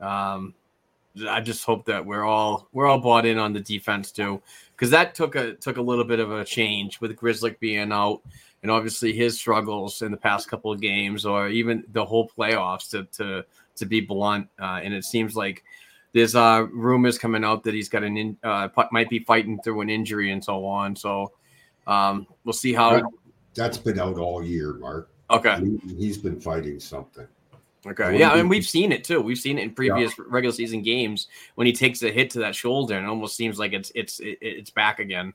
Um, I just hope that we're all we're all bought in on the defense too, because that took a took a little bit of a change with Grizzly being out, and obviously his struggles in the past couple of games, or even the whole playoffs. To to to be blunt, uh, and it seems like there's uh rumors coming out that he's got an in, uh might be fighting through an injury and so on. So um we'll see how. that's been out all year, Mark. Okay. He, he's been fighting something. Okay. Yeah, and we've seen it too. We've seen it in previous regular season games when he takes a hit to that shoulder, and it almost seems like it's it's it's back again.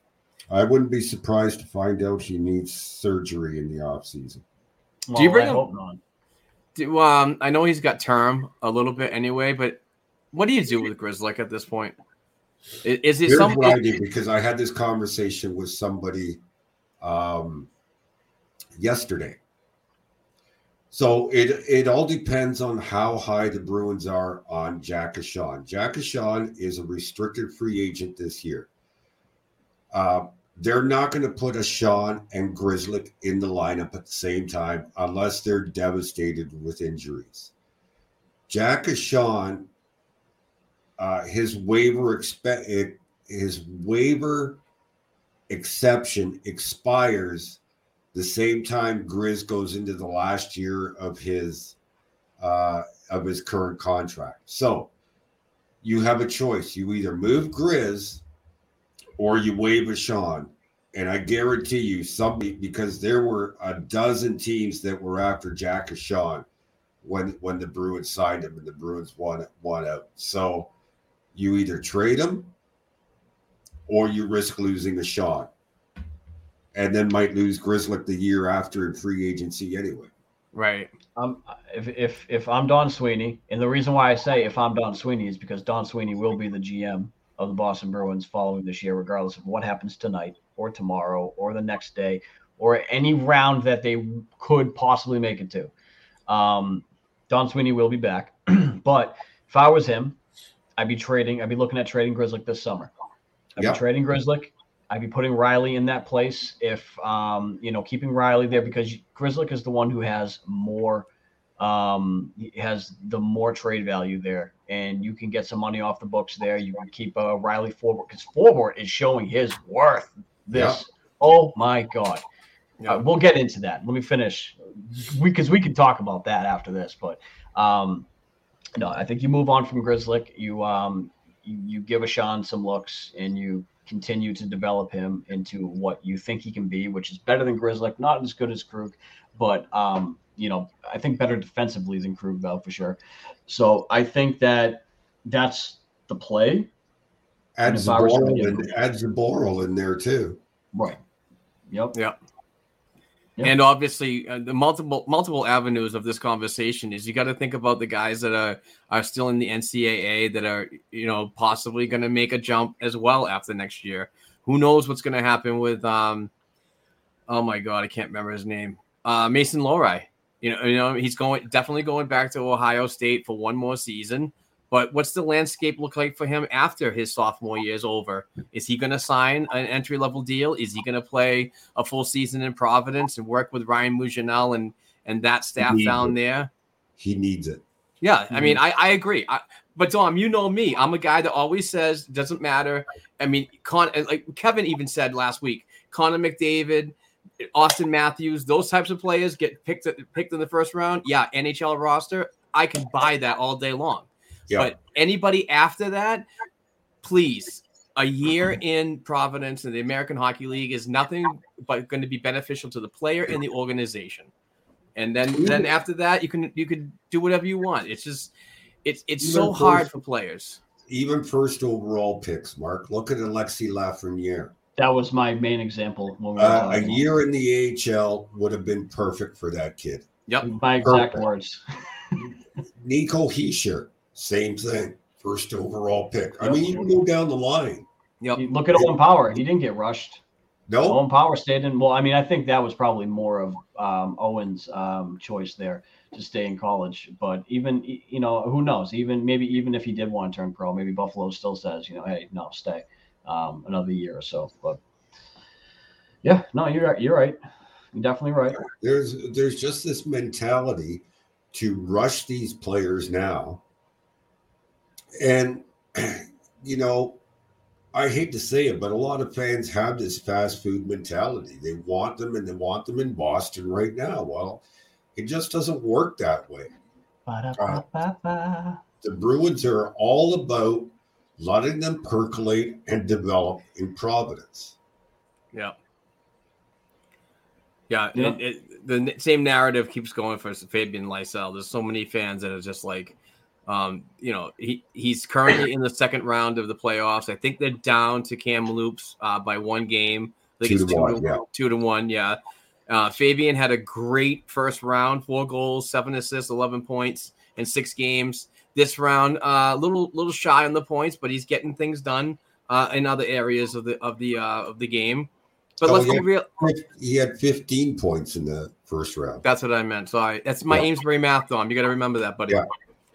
I wouldn't be surprised to find out he needs surgery in the off season. Well, you bring I him- hope not. Do, um, I know he's got term a little bit anyway, but what do you do with Grizzly at this point? Is, is it Here's some? what I do because I had this conversation with somebody um, yesterday. So it it all depends on how high the Bruins are on Jack Ahcan. Jack Ahcan is a restricted free agent this year. Uh, they're not going to put Ahcan and Grizzly in the lineup at the same time unless they're devastated with injuries. Jack Ahcan uh, his waiver expe- his waiver exception expires the same time Grizz goes into the last year of his uh, of his current contract. So you have a choice. You either move Grizz or you waive a Sean. And I guarantee you, somebody because there were a dozen teams that were after Jack Ahcan when when the Bruins signed him and the Bruins won won out. So you either trade him or you risk losing a shot And then might lose Grizzly the year after in free agency anyway. Right. Um, if if if I'm Don Sweeney, and the reason why I say if I'm Don Sweeney is because Don Sweeney will be the GM of the Boston Bruins following this year, regardless of what happens tonight or tomorrow or the next day or any round that they could possibly make it to. Um, Don Sweeney will be back, but if I was him, I'd be trading. I'd be looking at trading Grizzly this summer. I'd Yeah. be trading Grizzly. I'd be putting Reilly in that place if um, you know keeping Reilly there because Grizzly is the one who has more um, has the more trade value there, and you can get some money off the books there. You can keep uh, Reilly Forbort because Forbort is showing his worth. This, oh my god, Yeah. Uh, we'll get into that. Let me finish, we because we can talk about that after this. But um, no, I think you move on from Grizzly. You um, you, you give Ahcan some looks, and you continue to develop him into what you think he can be, which is better than Grizzly, not as good as Krug, but um, you know, I think better defensively than Krug though for sure. So I think that that's the play. Add And if I were Zboril somebody- and add Zboril in there too. Right. Yep. Yeah. And obviously, uh, the multiple multiple avenues of this conversation is you got to think about the guys that are are still in the NCAA that are you know possibly going to make a jump as well after next year. Who knows what's going to happen with um oh my god, I can't remember his name. Uh, Mason Lohrei. You know, you know, he's going definitely going back to Ohio State for one more season. But what's the landscape look like for him after his sophomore year is over? Is he going to sign an entry level deal? Is he going to play a full season in Providence and work with Ryan Mougenel and and that staff down it. there? He needs it. Yeah, I mean, I, I agree. I, but Dom, you know me. I'm a guy that always says doesn't matter. I mean, Con like Kevin even said last week, Connor McDavid, Auston Matthews, those types of players get picked picked in the first round. Yeah, NHL roster. I can buy that all day long. Yeah. But anybody after that, please, a year in Providence in the American Hockey League is nothing but going to be beneficial to the player and the organization. And then then after that, you can you can do whatever you want. It's just it's it's Even so first- hard for players. Even first overall picks, Mark. Look at Alexi Lafreniere. That was my main example. When we Uh, a year in the AHL would have been perfect for that kid. Yep. My exact Perfect. words. Nico Hischier, same thing. First overall pick. I mean, you can go down the line. Yep. You Look at Owen Power. He didn't get rushed. No, Owen Power stayed in. Well, I mean, I think that was probably more of um, Owen's um, choice there to stay in college. But even you know, who knows? Even maybe even if he did want to turn pro, maybe Buffalo still says, you know, hey, no, stay um, another year or so. But yeah, no, you're right. You're right. You're definitely right. there's there's just this mentality to rush these players now. And you know, I hate to say it, but a lot of fans have this fast food mentality. They want them and they want them in Boston right now. Well, it just doesn't work that way. Ba-da-ba-ba-ba. The Bruins are all about letting them percolate and develop in Providence. Yeah. Yeah, Yeah. It, it, the same narrative keeps going for Fabian Lysell. There's so many fans that are just like, um, you know, he he's currently in the second round of the playoffs. I think they're down to Kamloops uh, by one game. I think Two it's to one, yeah. two to one. Yeah. Uh, Fabian had a great first round, four goals, seven assists, eleven points in six games. This round, a uh, little little shy on the points, but he's getting things done uh, in other areas of the of the uh, of the game. But Oh, let's be real. He had 15 points in the first round. That's what I meant. Sorry, that's my Yeah. Amesbury math, Dom. You got to remember that, buddy. Yeah.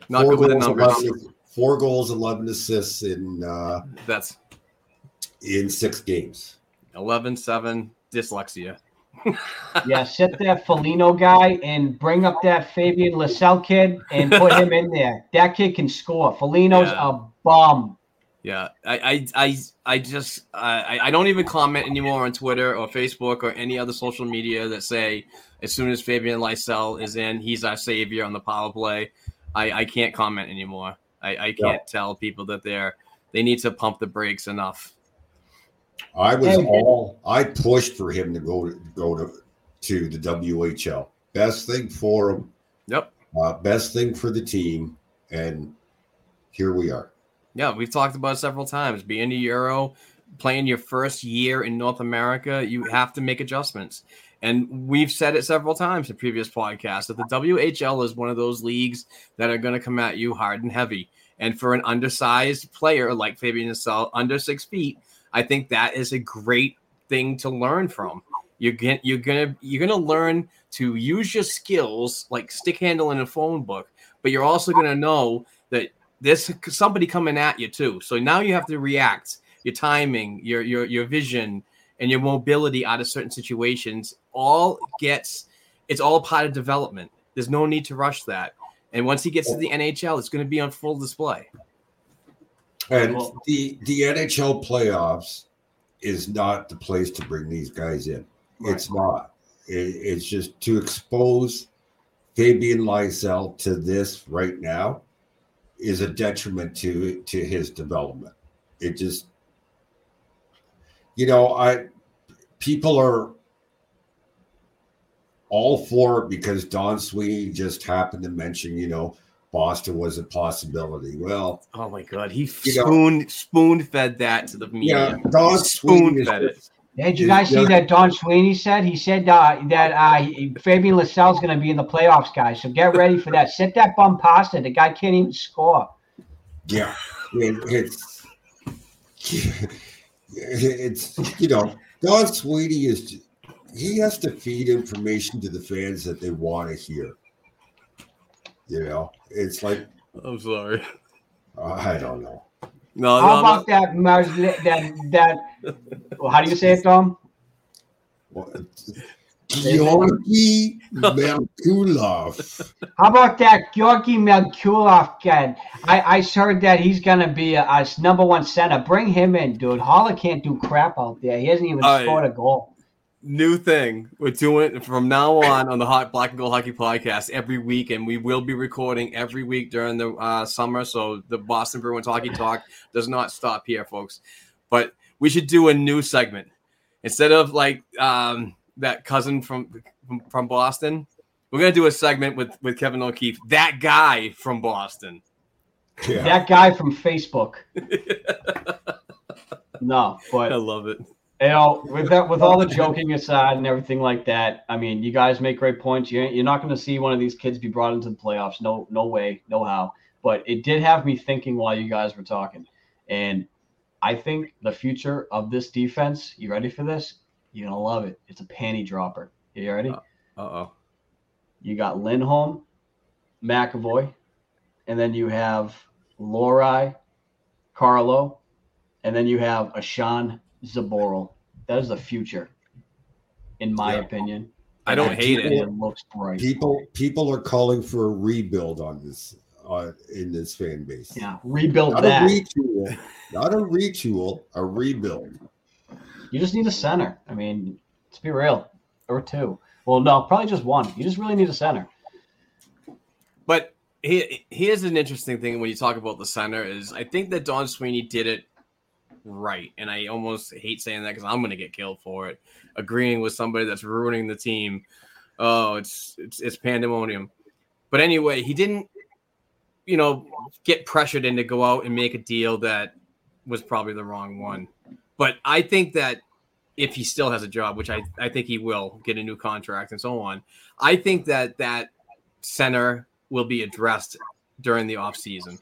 Not four good with the goals, numbers. 11 four goals, 11 assists in uh, That's in six games. 11 7 dyslexia. Yeah, sit that Foligno guy and bring up that Fabian Lysell kid and put him in there. That kid can score. Foligno's Yeah. a bum. Yeah, I, I, I, I just, I, I don't even comment anymore on Twitter or Facebook or any other social media that say as soon as Fabian Lysell is in, he's our savior on the power play. I, I can't comment anymore. I, I can't tell people that they're they need to pump the brakes enough. I was all I pushed for him to go to go to to the WHL. Best thing for him, Yep. uh, best thing for the team, and here we are. Yeah, we've talked about it several times. Being a Euro, playing your first year in North America, you have to make adjustments. And we've said it several times in previous podcasts that the WHL is one of those leagues that are going to come at you hard and heavy. And for an undersized player like Fabian Lysell, under six feet, I think that is a great thing to learn from. You're gonna you're gonna you're gonna learn to use your skills like stick handling in a phone book, but you're also gonna know that there's somebody coming at you too. So now you have to react. Your timing, your your your vision, and your mobility out of certain situations all gets it's all part of development. There's no need to rush that. And once he gets to the NHL, it's going to be on full display. And the the NHL playoffs is not the place to bring these guys in. It's not. It, it's just to expose Fabian Lysell to this right now is a detriment to to his development. It just, you know, I people are all for it because Don Sweeney just happened to mention, you know, Boston was a possibility. Well, Oh my god, he You know- spoon spoon fed that to the media. yeah, media. Don spoon fed it. Did you guys see yeah. that Don Sweeney said? He said uh, that uh, Fabian Lysell's going to be in the playoffs, guys. So get ready for that. Sit that bum pasta. The guy can't even score. Yeah, it, it's it's you know Don Sweeney is he has to feed information to the fans that they want to hear. You know, it's like I'm sorry. I don't know. No, How no, no. about that Mars- that that? Well, how do you say it, Tom? What- Georgi Merkulov. How about that Georgi Merkulov kid? I, I heard that he's gonna be a, a number one center. Bring him in, dude. Haula can't do crap out there. He hasn't even All right. scored a goal. new thing we're doing from now on on the hot black and gold hockey podcast every week and we will be recording every week during the uh, summer so the boston bruins hockey talk does not stop here folks but we should do a new segment instead of like um, that cousin from, from from boston we're gonna do a segment with with kevin o'keefe that guy from boston Yeah. That guy from Facebook. no, but i love it you know, with that, with all the joking aside and everything like that, I mean, you guys make great points. You're, you're not going to see one of these kids be brought into the playoffs. No, no way, no how. But it did have me thinking while you guys were talking, and I think the future of this defense. You ready for this? You're gonna love it. It's a panty dropper. You ready? uh-oh You got Lindholm, McAvoy, and then you have Lohrei, Carlo, and then you have Ahcan Zboril. That is the future, in my Yeah. opinion. i don't And hate it It looks bright. People people are calling for a rebuild on this uh, in this fan base. Yeah, rebuild Not that. a retool, not a retool, a rebuild. You just need a center. I mean, let's be real. Or two. Well, no, probably just one. You just really need a center. But he, here's an interesting thing when you talk about the center is I think that Don Sweeney did it right, and I almost hate saying that because I'm going to get killed for it. Agreeing with somebody that's ruining the team, oh, it's it's it's pandemonium. But anyway, he didn't, you know, get pressured in to go out and make a deal that was probably the wrong one. But I think that if he still has a job, which I, I think he will get a new contract and so on, I think that that center will be addressed during the offseason.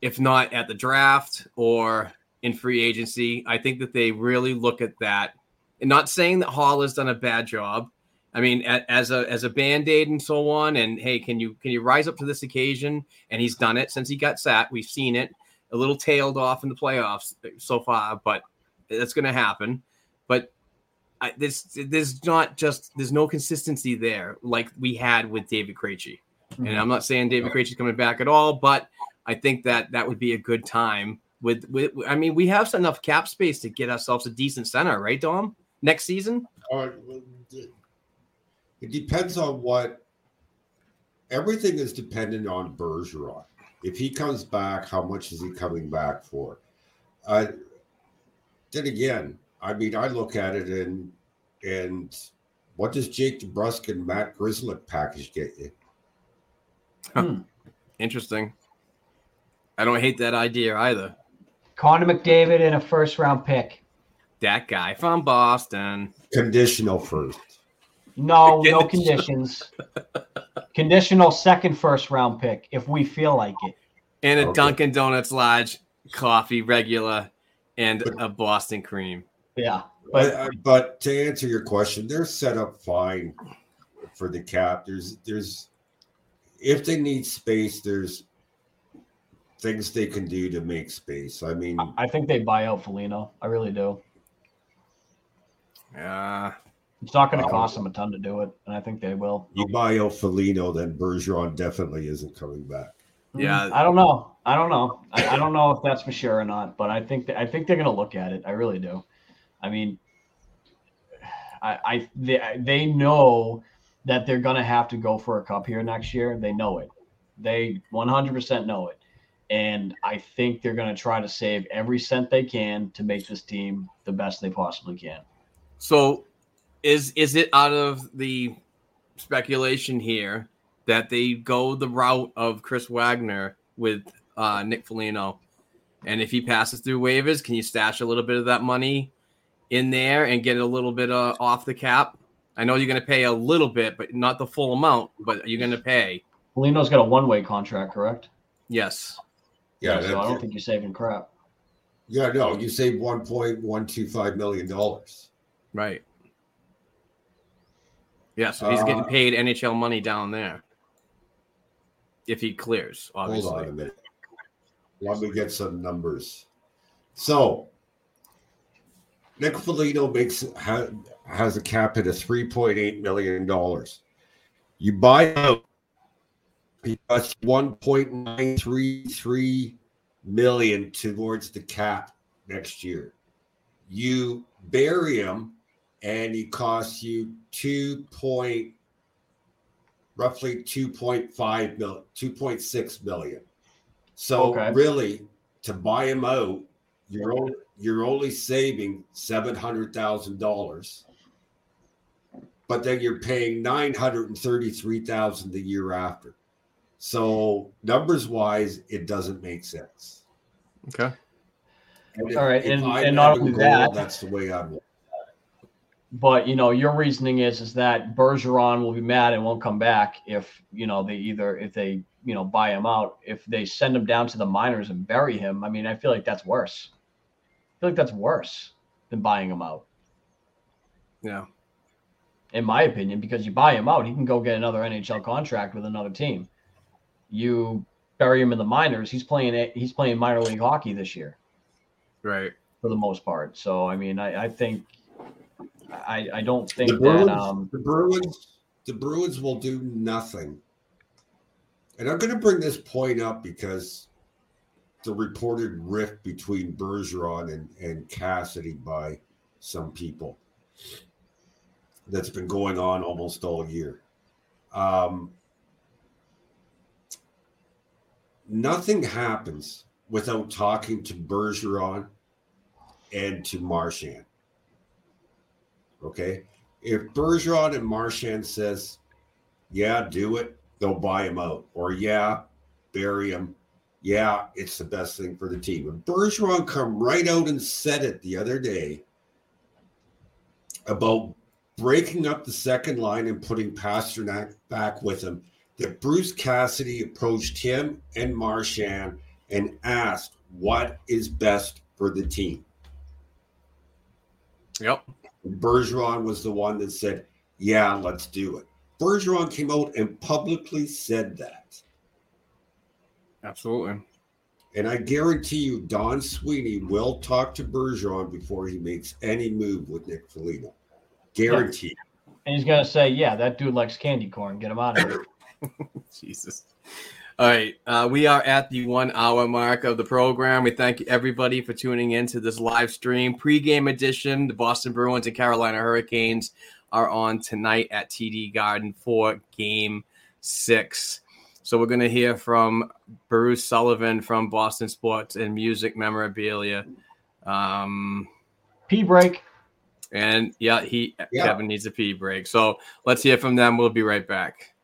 If not at the draft or in free agency, I think that they really look at that. And not saying that Hall has done a bad job. I mean, as a as a band-aid and so on. And hey, can you can you rise up to this occasion? And he's done it since he got sat. We've seen it a little tailed off in the playoffs so far, but that's going to happen. But I, there's there's not just there's no consistency there like we had with David Krejci. And I'm not saying David Krejci's coming back at all, but I think that that would be a good time. With with I mean, we have enough cap space to get ourselves a decent center, right, Dom? Next season. Uh, it depends on what. Everything is dependent on Bergeron. If he comes back, how much is he coming back for? Uh, then again, I mean, I look at it and and what does Jake DeBrusk and Matt Grzelcyk package get you? Hmm. Interesting. I don't hate that idea either. Connor McDavid and a first round pick. That guy from Boston. Conditional first. No, no conditions. Conditional second first round pick if we feel like it. And a Okay. Dunkin' Donuts Lodge coffee regular and a Boston cream. Yeah. But, But but to answer your question, they're set up fine for the cap. There's there's if they need space, there's things they can do to make space. I mean, I think they buy out Foligno. I really do. Yeah. It's not going to cost them a ton to do it, and I think they will. you buy out Foligno, then Bergeron definitely isn't coming back. Mm-hmm. Yeah. I don't know. I don't know. I, I don't know if that's for sure or not, but I think that, I think they're going to look at it. I really do. I mean, I, I they, they know that they're going to have to go for a cup here next year. They know it. They 100% know it. And I think they're going to try to save every cent they can to make this team the best they possibly can. So is is it out of the speculation here that they go the route of Chris Wagner with uh, Nick Foligno? And if he passes through waivers, can you stash a little bit of that money in there and get a little bit uh, off the cap? I know you're going to pay a little bit, but not the full amount. But you're going to pay. Foligno's got a one way contract, correct? Yes. Yeah, so I don't think you're saving crap. yeah, no, you save one point one two five million dollars. Right. Yeah, so he's getting Uh, paid NHL money down there. If he clears, obviously. Hold on a minute. Let me get some numbers. So, Nick Foligno makes ha, has a cap at a three point eight million dollars. You buy out, he costs one point nine three three million towards the cap next year. You bury him, and he costs you two point roughly 2.5 mil 2.6 million. So Okay. really to buy him out you're only, you're only saving $700,000 but then you're paying 933,000 the year after. So numbers wise it doesn't make sense. Okay. and All right, if and- I'm and not having only goal, that- that's the way i am But you know, your reasoning is is that Bergeron will be mad and won't come back if you know they either if they you know buy him out. If they send him down to the minors and bury him, I mean, I feel like that's worse. I feel like that's worse than buying him out, Yeah. in my opinion, because you buy him out, he can go get another NHL contract with another team. You bury him in the minors, he's playing he's playing minor league hockey this year Right. for the most part. So I mean, I, I think I I don't think the that Bruins, um the Bruins, the Bruins will do nothing. And I'm going to bring this point up because the reported rift between Bergeron and, and Cassidy by some people that's been going on almost all year. Um, nothing happens without talking to Bergeron and to Marchand. Okay. If Bergeron and Marchand says, yeah, do it, they'll buy him out. Or yeah, bury him. Yeah, it's the best thing for the team. And Bergeron come right out and said it the other day about breaking up the second line and putting Pastrnak back with him. That Bruce Cassidy approached him and Marchand and asked what is best for the team. Yep. Bergeron was the one that said, Yeah, let's do it. Bergeron came out and publicly said that. Absolutely. And I guarantee you, Don Sweeney will talk to Bergeron before he makes any move with Nick Foligno. Guaranteed. And he's gonna say, "Yeah, that dude likes candy corn. Get him out of here." Jesus. All right. Uh, we are at the one hour mark of the program. We thank everybody for tuning in to this live stream. Pre-game edition. The Boston Bruins and Carolina Hurricanes are on tonight at TD Garden for game six. So we're going to hear from Bruce Sullivan from Boston Sports and Music Memorabilia. Um, P break. and yeah, he Yeah. Kevin needs a pee break. So let's hear from them. We'll be right back.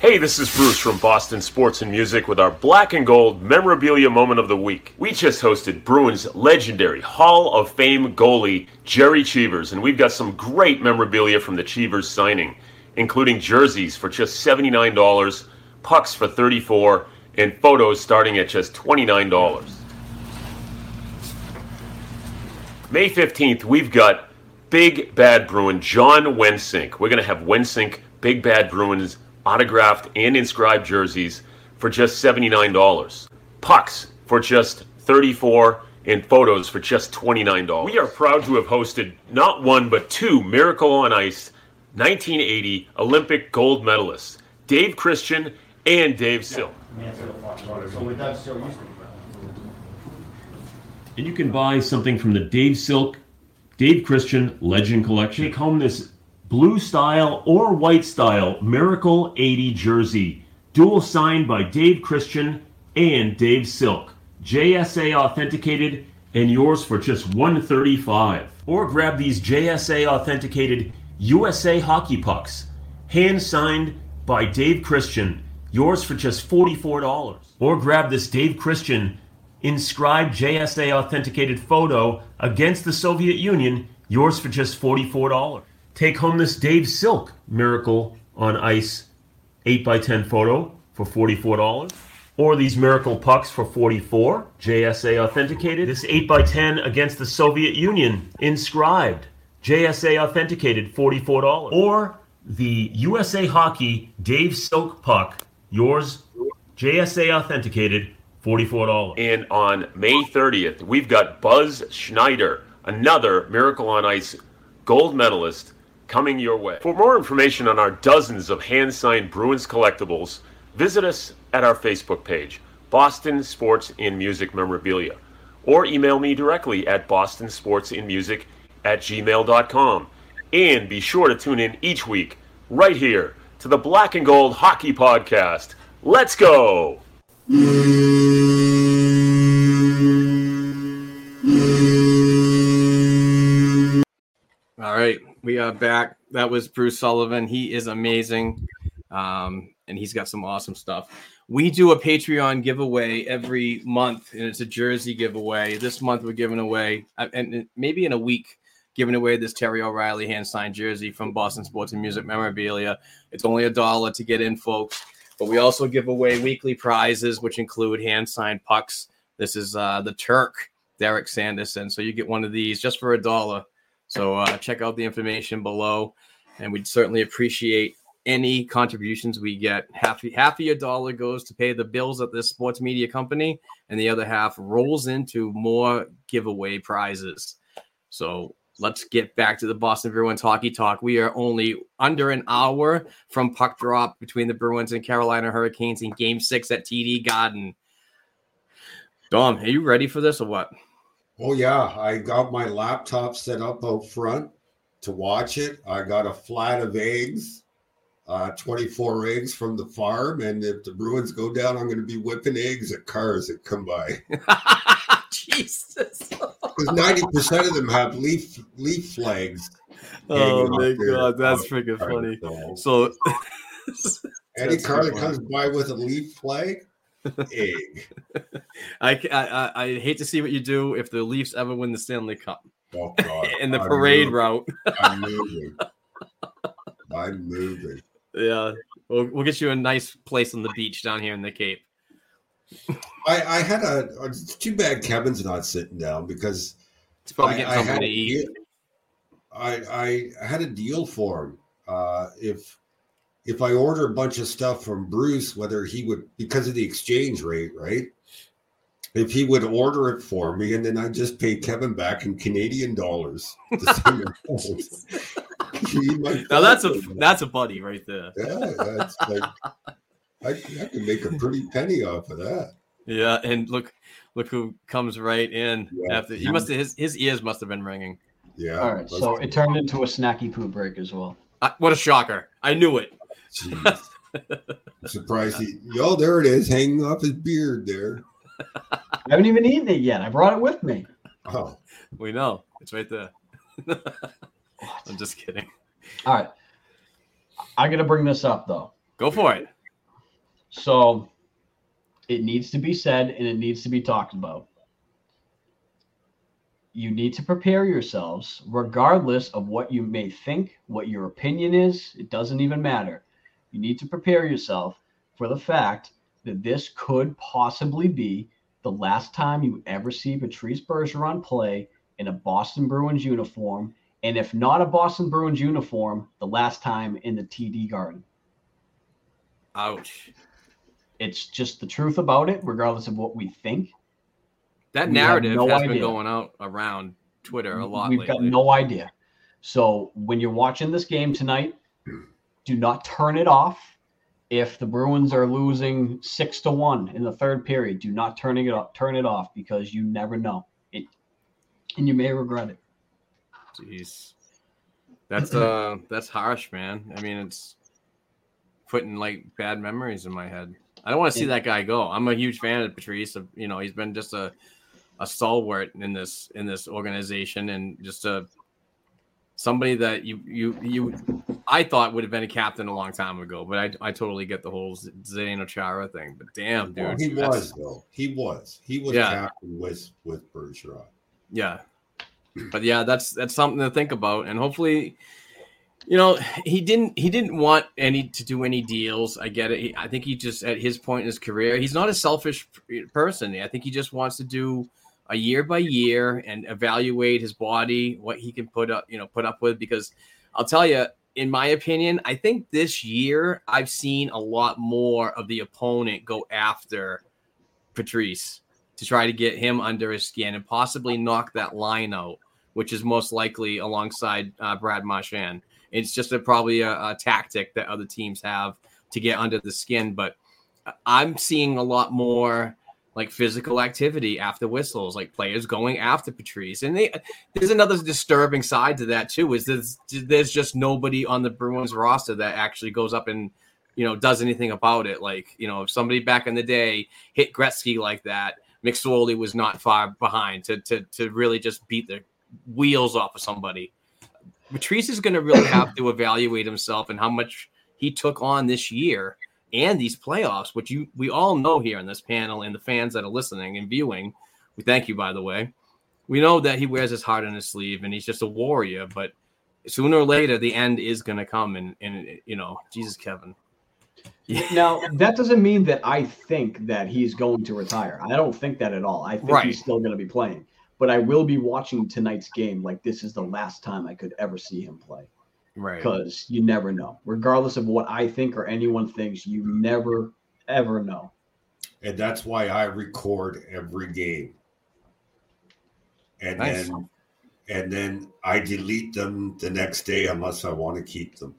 Hey, this is Bruce from Boston Sports and Music with our black and gold memorabilia moment of the week. We just hosted Bruins legendary Hall of Fame goalie Gerry Cheevers, and we've got some great memorabilia from the Cheevers signing, including jerseys for just $79, pucks for 34, and photos starting at just $29. May 15th, we've got Big Bad Bruin John Wensink. We're going to have Wensink Big Bad Bruins autographed and inscribed jerseys for just $79. Pucks for just 34 and photos for just $29. We are proud to have hosted not one but two Miracle on Ice 1980 Olympic gold medalists, Dave Christian and Dave Silk. And you can buy something from the Dave Silk, Dave Christian Legend Collection. Take home this blue style or white style Miracle 80 jersey, dual signed by Dave Christian and Dave Silk. JSA authenticated and yours for just 135. Or grab these JSA authenticated USA hockey pucks, hand signed by Dave Christian, yours for just $44. Or grab this Dave Christian inscribed JSA authenticated photo against the Soviet Union, yours for just $44. Take home this Dave Silk Miracle on Ice 8x10 photo for $44. Or these miracle pucks for 44, JSA authenticated. This 8x10 against the Soviet Union, inscribed, JSA authenticated, $44. Or the USA Hockey Dave Silk puck, yours, JSA authenticated, $44. And on May 30th, we've got Buzz Schneider, another Miracle on Ice gold medalist, coming your way. For more information on our dozens of hand signed Bruins collectibles, visit us at our Facebook page, Boston Sports and Music Memorabilia, or email me directly at bostonsportsandmusic at gmail.com. And be sure to tune in each week, right here, to the Black and Gold Hockey Podcast. Let's go! We are back. That was Bruce Sullivan. He is amazing, um, and he's got some awesome stuff. We do a Patreon giveaway every month, and it's a jersey giveaway. This month we're giving away, uh, and maybe in a week, giving away this Terry O'Reilly hand signed jersey from Boston Sports and Music Memorabilia. It's only a dollar to get in, folks. But we also give away weekly prizes, which include hand signed pucks. This is uh, the Turk, Derek Sanderson. So you get one of these just for a dollar. So uh, check out the information below, and we'd certainly appreciate any contributions we get. Half half of your dollar goes to pay the bills at this sports media company, and the other half rolls into more giveaway prizes. So let's get back to the Boston Bruins hockey talk. We are only under an hour from puck drop between the Bruins and Carolina Hurricanes in Game Six at TD Garden. Dom, are you ready for this or what? Oh yeah, I got my laptop set up out front to watch it. I got a flat of eggs, uh, 24 eggs from the farm, and if the Bruins go down, I'm going to be whipping eggs at cars that come by. Jesus. Because 90 percent of them have leaf leaf flags. Oh my god, that's off freaking funny. cars. So Any That's car that comes by with a leaf flag, egg. I, I I I hate to see what you do if the Leafs ever win the Stanley Cup Oh God! in the I'm parade route. I'm moving. I'm moving. Yeah, we'll, we'll get you a nice place on the beach down here in the Cape. I, I had a. It's too bad Kevin's not sitting down because It's probably I, getting I something to a eat. deal- I, I had a deal for him. Uh, if if I order a bunch of stuff from Bruce, whether he would because of the exchange rate, right? If he would order it for me, and then I just pay Kevin back in Canadian dollars. to send it home. He might Now that's a that's a buddy right there. yeah. That's like I, I could make a pretty penny off of that. Yeah, and look look who comes right in Yeah. after. He must have his his ears must have been ringing. Yeah. All right, so it turned into a snacky poo break as well. Uh, what a shocker! I knew it. Jeez. I'm surprised he. Yo, there it is, hanging off his beard there. I haven't even eaten it yet. I brought it with me. Oh, We know it's right there. I'm just kidding. All right. I got to bring this up though. Go for it. So it needs to be said and it needs to be talked about. You need to prepare yourselves, regardless of what you may think, what your opinion is. It doesn't even matter. You need to prepare yourself for the fact that this could possibly be the last time you ever see Patrice Bergeron play in a Boston Bruins uniform. And if not a Boston Bruins uniform, the last time in the TD Garden Ouch. it's just the truth about it, regardless of what we think. That We narrative no has been going out around Twitter a lot We've lately. got no idea. So when you're watching this game tonight, do not turn it off. If the Bruins are losing six to one in the third period, do not turn it off. Turn it off because you never know it, and you may regret it. Jeez. That's uh that's harsh, man. I mean, it's putting like bad memories in my head. I don't want to see that guy go. I'm a huge fan of Patrice. You know, he's been just a a stalwart in this in this organization and just a somebody that you you you I thought would have been a captain a long time ago, but I I totally get the whole Zdeno Chara thing. But damn, dude, well, he was though. He was. He was Yeah. captain with with Bergeron. Yeah. But yeah, that's that's something to think about. And hopefully You know, he didn't he didn't want any to do any deals. I get it. He, I think he just at his point in his career, he's not a selfish person. I think he just wants to do a year by year and evaluate his body, what he can put up, you know, put up with because I'll tell you, in my opinion, I think this year I've seen a lot more of the opponent go after Patrice to try to get him under his skin and possibly knock that line out, which is most likely alongside uh, Brad Marchand. It's just a, probably a, a tactic that other teams have to get under the skin. But I'm seeing a lot more like physical activity after whistles, like players going after Patrice. And they, there's another disturbing side to that too. Is there's there's just nobody on the Bruins roster that actually goes up and you know does anything about it. Like you know, if somebody back in the day hit Gretzky like that, McSorley was not far behind to to to really just beat the wheels off of somebody. Patrice is going to really have to evaluate himself and how much he took on this year and these playoffs, which you we all know here in this panel and the fans that are listening and viewing. We thank you, by the way. We know that he wears his heart on his sleeve and he's just a warrior, but sooner or later the end is going to come. And and you know, Jesus, Kevin. Now that doesn't mean that I think that he's going to retire. I don't think that at all. I think Right. he's still going to be playing, but I will be watching tonight's game like this is the last time I could ever see him play. Right. because you never know. Regardless of what I think or anyone thinks, you never ever know. and that's why I record every game. And Nice. then and then I delete them the next day unless I want to keep them.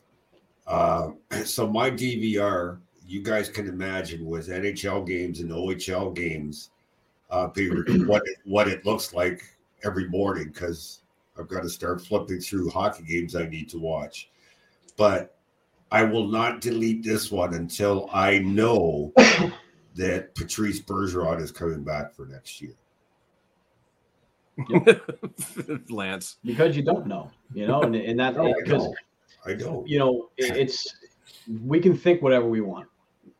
Uh, so my DVR, you guys can imagine with NHL games and OHL games, uh, what it, what it looks like every morning because I've got to start flipping through hockey games I need to watch. But I will not delete this one until I know that Patrice Bergeron is coming back for next year. Lance. because you don't know, you know, and, and that No, I because know. I know. you know it, it's we can think whatever we want,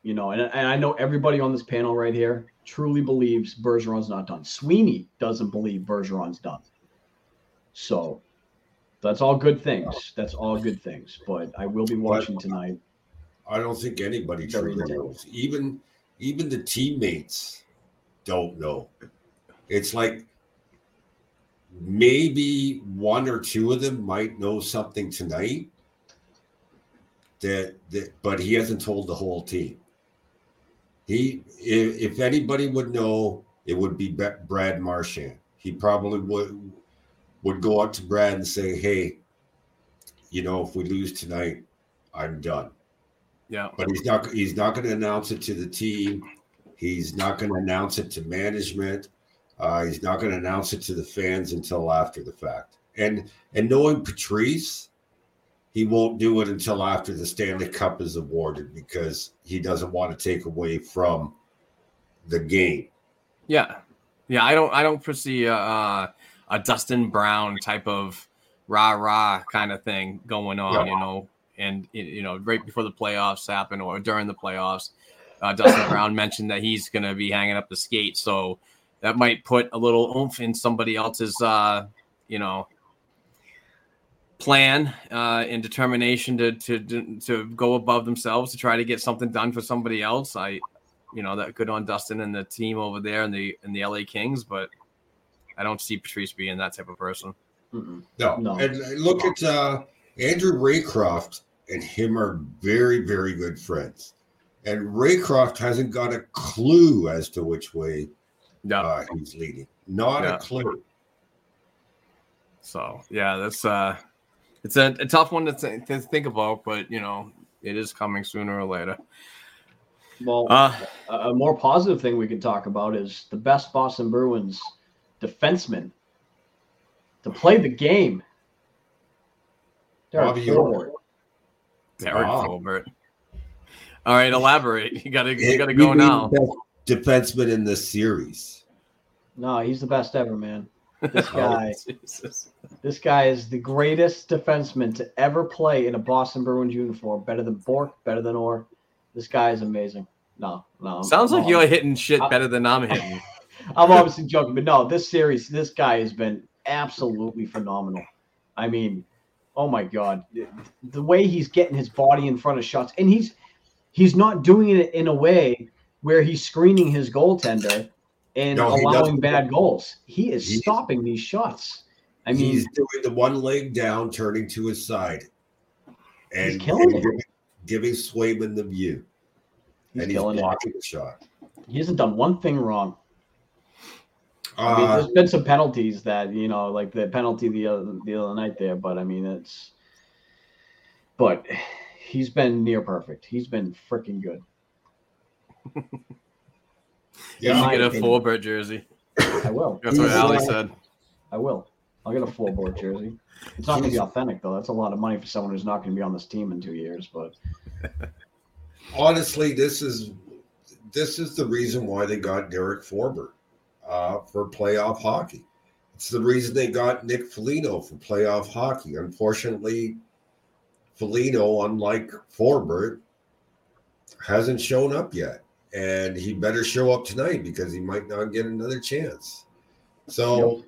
you know, and, and I know everybody on this panel right here truly believes Bergeron's not done. Sweeney doesn't believe Bergeron's done. So that's all good things. That's all good things. But I will be watching tonight. I don't think anybody truly knows. Even even the teammates don't know. It's like maybe one or two of them might know something tonight that that but he hasn't told the whole team. He if, if anybody would know, it would be Be- Brad Marchand. He probably would would go up to Brad and say, "Hey, you know, if we lose tonight, I'm done." Yeah. but he's not he's not going to announce it to the team he's not going to announce it to management uh, he's not going to announce it to the fans until after the fact and and knowing patrice he won't do it until after the stanley cup is awarded because he doesn't want to take away from the game Yeah, yeah. I don't. I don't foresee a, a, Dustin Brown type of rah rah kind of thing going on. Yeah. You know, and you know, right before the playoffs happen or during the playoffs, uh, Dustin Brown mentioned that he's going to be hanging up the skate. So that might put a little oomph in somebody else's, uh, you know, plan uh, and determination to, to to go above themselves to try to get something done for somebody else. I you know that good on Dustin and the team over there and the in the LA Kings, but I don't see Patrice being that type of person. Mm-mm. no, No. and look at uh, andrew raycroft and him are very very good friends and raycroft hasn't got a clue as to which way Yeah. uh, he's leading. Not Yeah. a clue. So yeah, that's uh, it's a, a tough one to, th- to think about, but you know it is coming sooner or later. Well, Uh, a a more positive thing we can talk about is the best Boston Bruins defenseman to play the game. Derek Bobby Forward. Derek oh. Wow. Colbert. All right, elaborate. You gotta you gotta go now. the defenseman in this series. No, he's the best ever, man. This oh, guy, Jesus. this guy is the greatest defenseman to ever play in a Boston Bruins uniform. Better than Bourque, better than Orr. This guy is amazing. No, no. Sounds I'm like you're hitting shit better than I'm hitting. I'm obviously joking, but no, this series, this guy has been absolutely phenomenal. I mean, Oh my god, the way he's getting his body in front of shots, and he's he's not doing it in a way where he's screening his goaltender and No, allowing bad goals. He is stopping these shots. I mean, he's doing the one leg down, turning to his side, and, He's killing and giving, giving Swayman the view, he's and he's killing it. blocking the shot. He hasn't done one thing wrong. I mean, Uh, there's been some penalties that you know, like the penalty the other the other night there, but I mean, it's. But he's been near perfect. He's been freaking good. You yeah, my should get a opinion. Forbort jersey. I will. That's what Ali said. I will. I'll get a Forbort jersey. It's not going to be authentic though. That's a lot of money for someone who's not going to be on this team in two years. But honestly, this is this is the reason why they got Derek Forbort uh, for playoff hockey. It's the reason they got Nick Foligno for playoff hockey. Unfortunately, Foligno, unlike Forbort, hasn't shown up yet, and he better show up tonight because he might not get another chance. So,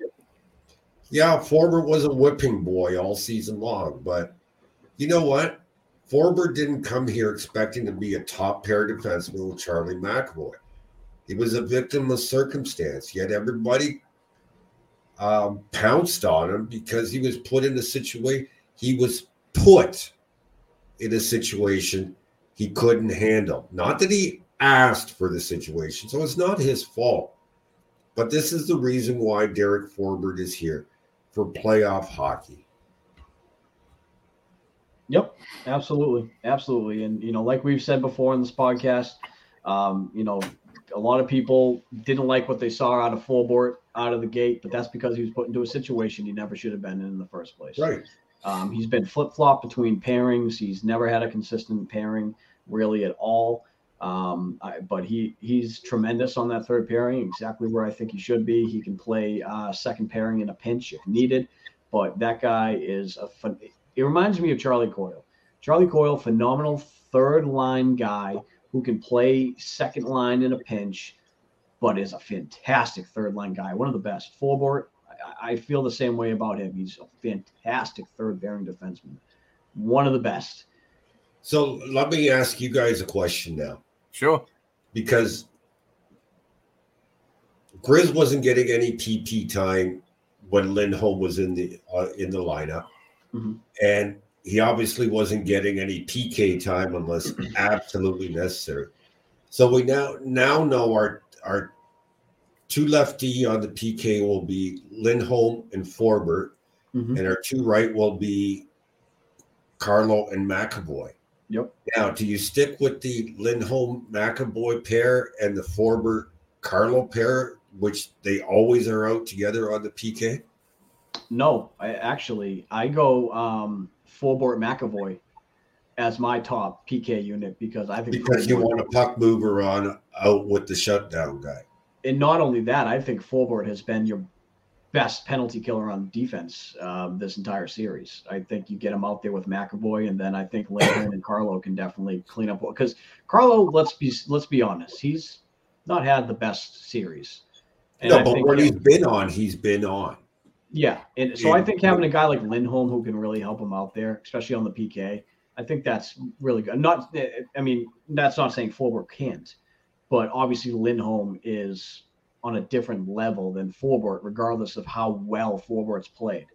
yeah, Forbort was a whipping boy all season long, but you know what? Forbort didn't come here expecting to be a top pair defenseman with Charlie McAvoy. He was a victim of circumstance, yet everybody um, pounced on him because he was put in a situation. He was put in a situation he couldn't handle. Not that he asked for the situation, so it's not his fault. But this is the reason why Derek Forbort is here for playoff hockey. Yep, absolutely, absolutely, and you know, like we've said before in this podcast, um, you know, a lot of people didn't like what they saw out of Forbort out of the gate, but that's because he was put into a situation he never should have been in in the first place. Right. Um, he's been flip flop between pairings. He's never had a consistent pairing really at all. Um, I, but he he's tremendous on that third pairing, exactly where I think he should be. He can play uh, second pairing in a pinch if needed. But that guy is a. Fun, it reminds me of Charlie Coyle. Charlie Coyle, phenomenal third line guy who can play second line in a pinch, but is a fantastic third line guy. One of the best. Forbort, I, I feel the same way about him. He's a fantastic third pairing defenseman. One of the best. So let me ask you guys a question now. Sure. because Grizz wasn't getting any PP time when Lindholm was in the uh, in the lineup, Mhm. and he obviously wasn't getting any PK time unless absolutely necessary. So we now now know our our two lefty on the PK will be Lindholm and Forbort, Mhm. and our two right will be Carlo and McAvoy. Yep. Now, do you stick with the Lindholm McAvoy pair and the Forbort Carlo pair, which they always are out together on the PK? No, I actually I go um Forbort McAvoy as my top PK unit because I think Because you want a puck mover on out with the shutdown guy. and not only that, I think Forbort has been your best penalty killer on defense um, this entire series. I think you get him out there with McAvoy, and then I think Lindholm and Carlo can definitely clean up because Carlo. Let's be let's be honest, he's not had the best series. And no, I but when he's been on, he's been on. Yeah, and so I think having a guy like Lindholm who can really help him out there, especially on the PK, I think that's really good. Not, I mean, that's not saying Forbort can't, but obviously Lindholm is on a different level than Forbort, regardless of how well Forbort's played.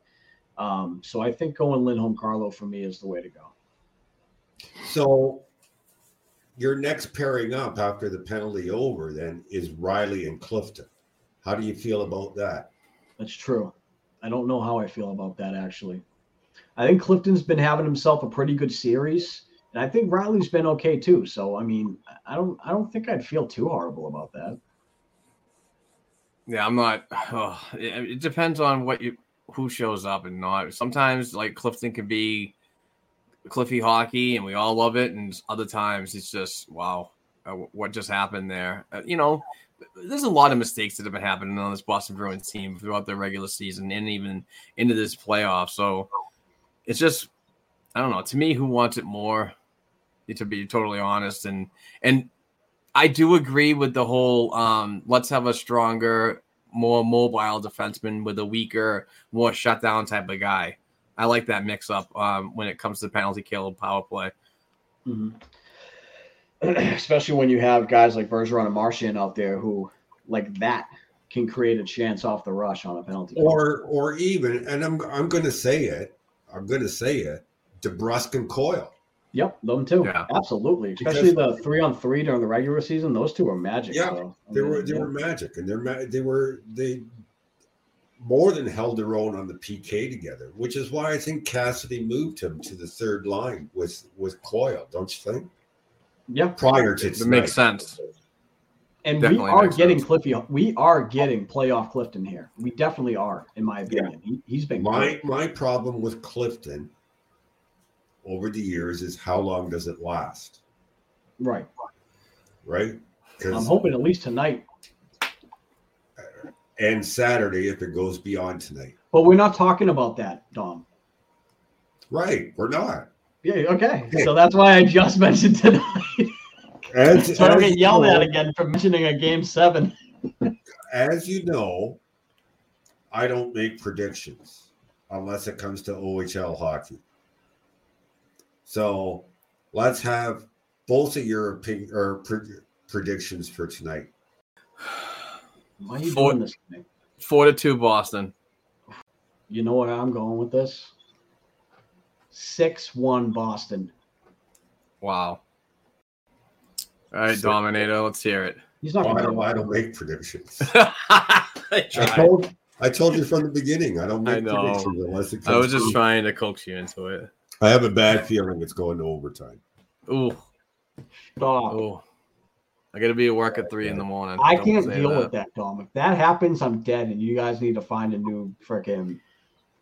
Um, so I think going Lindholm Carlo for me is the way to go. So your next pairing up after the penalty over then is Reilly and Clifton. How do you feel about that? That's true. I don't know how I feel about that actually. I think Clifton's been having himself a pretty good series, and I think Reilly's been okay too. So I mean, I don't I don't think I'd feel too horrible about that. Yeah, I'm not. Oh, it, it depends on what you who shows up and not. Sometimes like Clifton can be Cliffy hockey, and we all love it, and other times it's just wow, uh, what just happened there? Uh, you know, there's a lot of mistakes that have been happening on this Boston Bruins team throughout the regular season and even into this playoff. So it's just, I don't know. To me, who wants it more? To be totally honest, and and I do agree with the whole um, let's have a stronger, more mobile defenseman with a weaker, more shutdown type of guy. I like that mix up um, when it comes to penalty kill power play. Mhm. Especially when you have guys like Bergeron and Marchand out there who, like that, can create a chance off the rush on a penalty. Or or even, and I'm I'm going to say it. I'm going to say it. DeBrusk and Coyle. Yep, them too. Yeah. Absolutely. Because- Especially the three on three during the regular season. Those two are magic. Yeah, so, They mean, were they yeah. were magic, and they're ma- they were they more than held their own on the PK together, which is why I think Cassidy moved him to the third line with with Coyle. Don't you think? Yeah. Prior to It makes sense. And Definitely we are getting sense. Cliffy. We are getting playoff Clifton here. We definitely are, in my opinion. He, he's been My great. my problem with Clifton over the years is how long does it last, right. right? I'm hoping at least tonight. and Saturday if it goes beyond tonight, But we're not talking about that, Dom. right? We're not. Yeah, okay. So that's why I just mentioned tonight. As, so I don't get you yelled at again for mentioning a game seven. as you know, I don't make predictions unless it comes to OHL hockey. So let's have both of your opinion or pre- predictions for tonight. Why are you Four- doing this? Four to two, Boston. You know where I'm going with this? 6 1 Boston. Wow. All right, So- Dominator, let's hear it. He's not oh, I going don't, I to don't make predictions. I I told, I told you from the beginning. I don't make I know. predictions unless it comes. I was just to- trying to coax you into it. I have a bad feeling it's going to overtime. Ooh, Stop. ooh. I got to be at work at three in the morning. I Don't can't deal that. with that, Dom. If that happens, I'm dead, and you guys need to find a new freaking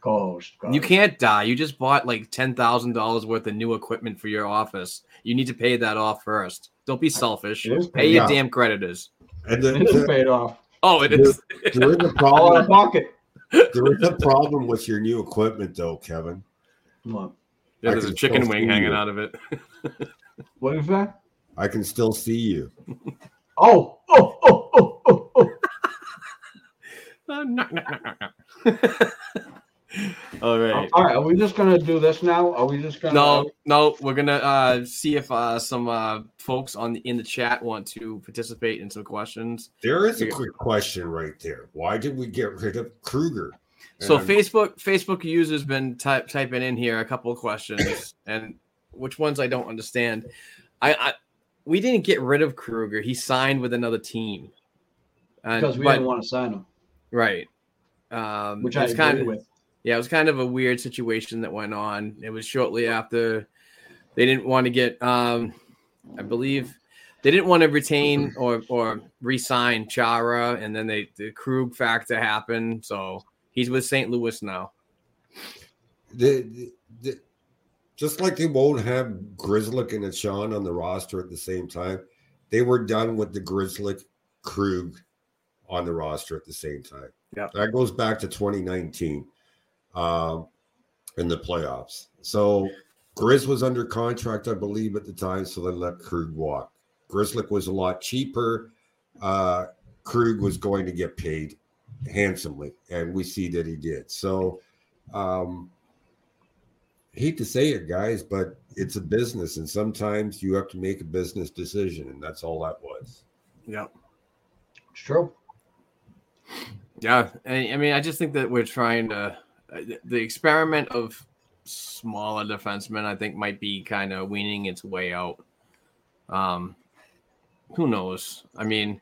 co-host. You can't die. You just bought like ten thousand dollars worth of new equipment for your office. You need to pay that off first. Don't be selfish. Pay your Yeah. damn creditors. And the, It is the, paid off. Oh, it is. there is a All out of problem. pocket. there is a problem with your new equipment, though, Kevin. What? Yeah, there's a chicken wing see hanging you. out of it. What is that? I can still see you. Oh, oh, oh, oh, oh, oh. Uh, knock, knock, knock, knock, knock. All right. All right, are we just gonna do this now? Are we just gonna? No, no, we're gonna uh, see if uh, some uh, folks on the, in the chat want to participate in some questions. There is a quick question right there. Why did we get rid of Kruger? So And Facebook Facebook users been type, typing in here a couple of questions, and which ones I don't understand. I, I we didn't get rid of Kruger; he signed with another team. Because we but- didn't want to sign him, right, um, which I it's agree kind of with. Yeah, it was kind of a weird situation that went on. It was shortly after they didn't want to get, um, I believe, they didn't want to retain or or re-sign Chara, and then they the Krug factor happened, so he's with St. Louis now. the, the, the- just like they won't have Grzelcyk and Sean on the roster at the same time, they were done with the Grzelcyk Krug on the roster at the same time. Yep. That goes back to 2019 um, in the playoffs. So Grizz was under contract, I believe, at the time, so they let Krug walk. Grzelcyk was a lot cheaper. Uh, Krug was going to get paid handsomely, and we see that he did. So, um, hate to say it, guys, but it's a business, and sometimes you have to make a business decision, and that's all that was. Yeah, It's true. Yeah, I, I mean, I just think that we're trying to uh, the experiment of smaller defensemen. I think might be kind of weaning its way out. Um, who knows? I mean,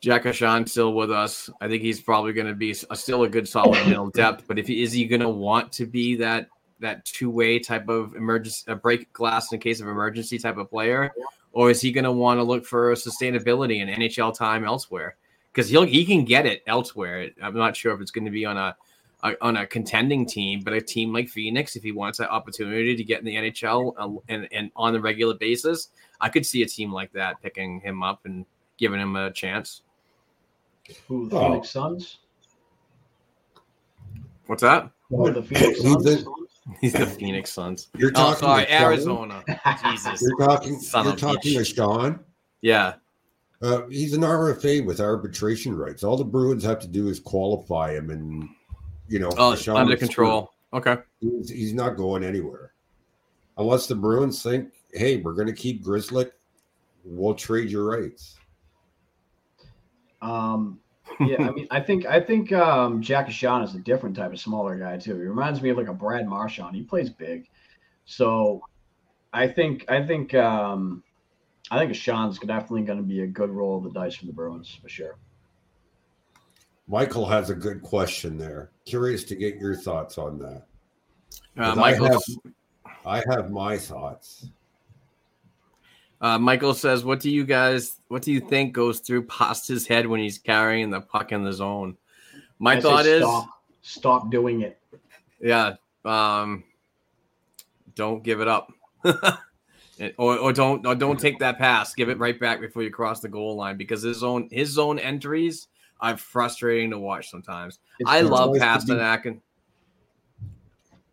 Jack Ahcan's still with us. I think he's probably going to be s- still a good solid middle depth. But if he is he going to want to be that that two way type of emergency, a break glass in case of emergency type of player, or is he going to want to look for sustainability and NHL time elsewhere? Because he'll he can get it elsewhere. I'm not sure if it's going to be on a, a on a contending team, but a team like Phoenix, if he wants that opportunity to get in the NHL uh, and and on the regular basis, I could see a team like that picking him up and giving him a chance. Who the Oh. Phoenix Suns? What's that? Who the Phoenix He's Suns? the- He's the Phoenix Suns. You're Oh, talking sorry, to Arizona. Jesus. You're talking. Son you're of a talking to. Sean. Yeah. Uh, he's an RFA with arbitration rights. All the Bruins have to do is qualify him, and you know, Oh, Sean under was control. Okay. He's, he's not going anywhere unless the Bruins think, "Hey, we're going to keep Grzelcyk. We'll trade your rights." Um, yeah, I mean, I think I think um, Jack Ahcan is a different type of smaller guy too. He reminds me of like a Brad Marchand. He plays big, so I think I think um, I think Ahcan's definitely going to be a good roll of the dice for the Bruins for sure. Michael has a good question there. Curious to get your thoughts on that. Uh, 'Cause Michael, I, have, I have my thoughts. uh, Michael says, "What do you guys? What do you think goes through past his head when he's carrying the puck in the zone?" My I say thought is, stop, stop doing it. yeah, um, don't give it up, or, or don't or don't take that pass. Give it right back before you cross the goal line because his zone his zone entries are frustrating to watch sometimes. It's I love Pastrnak and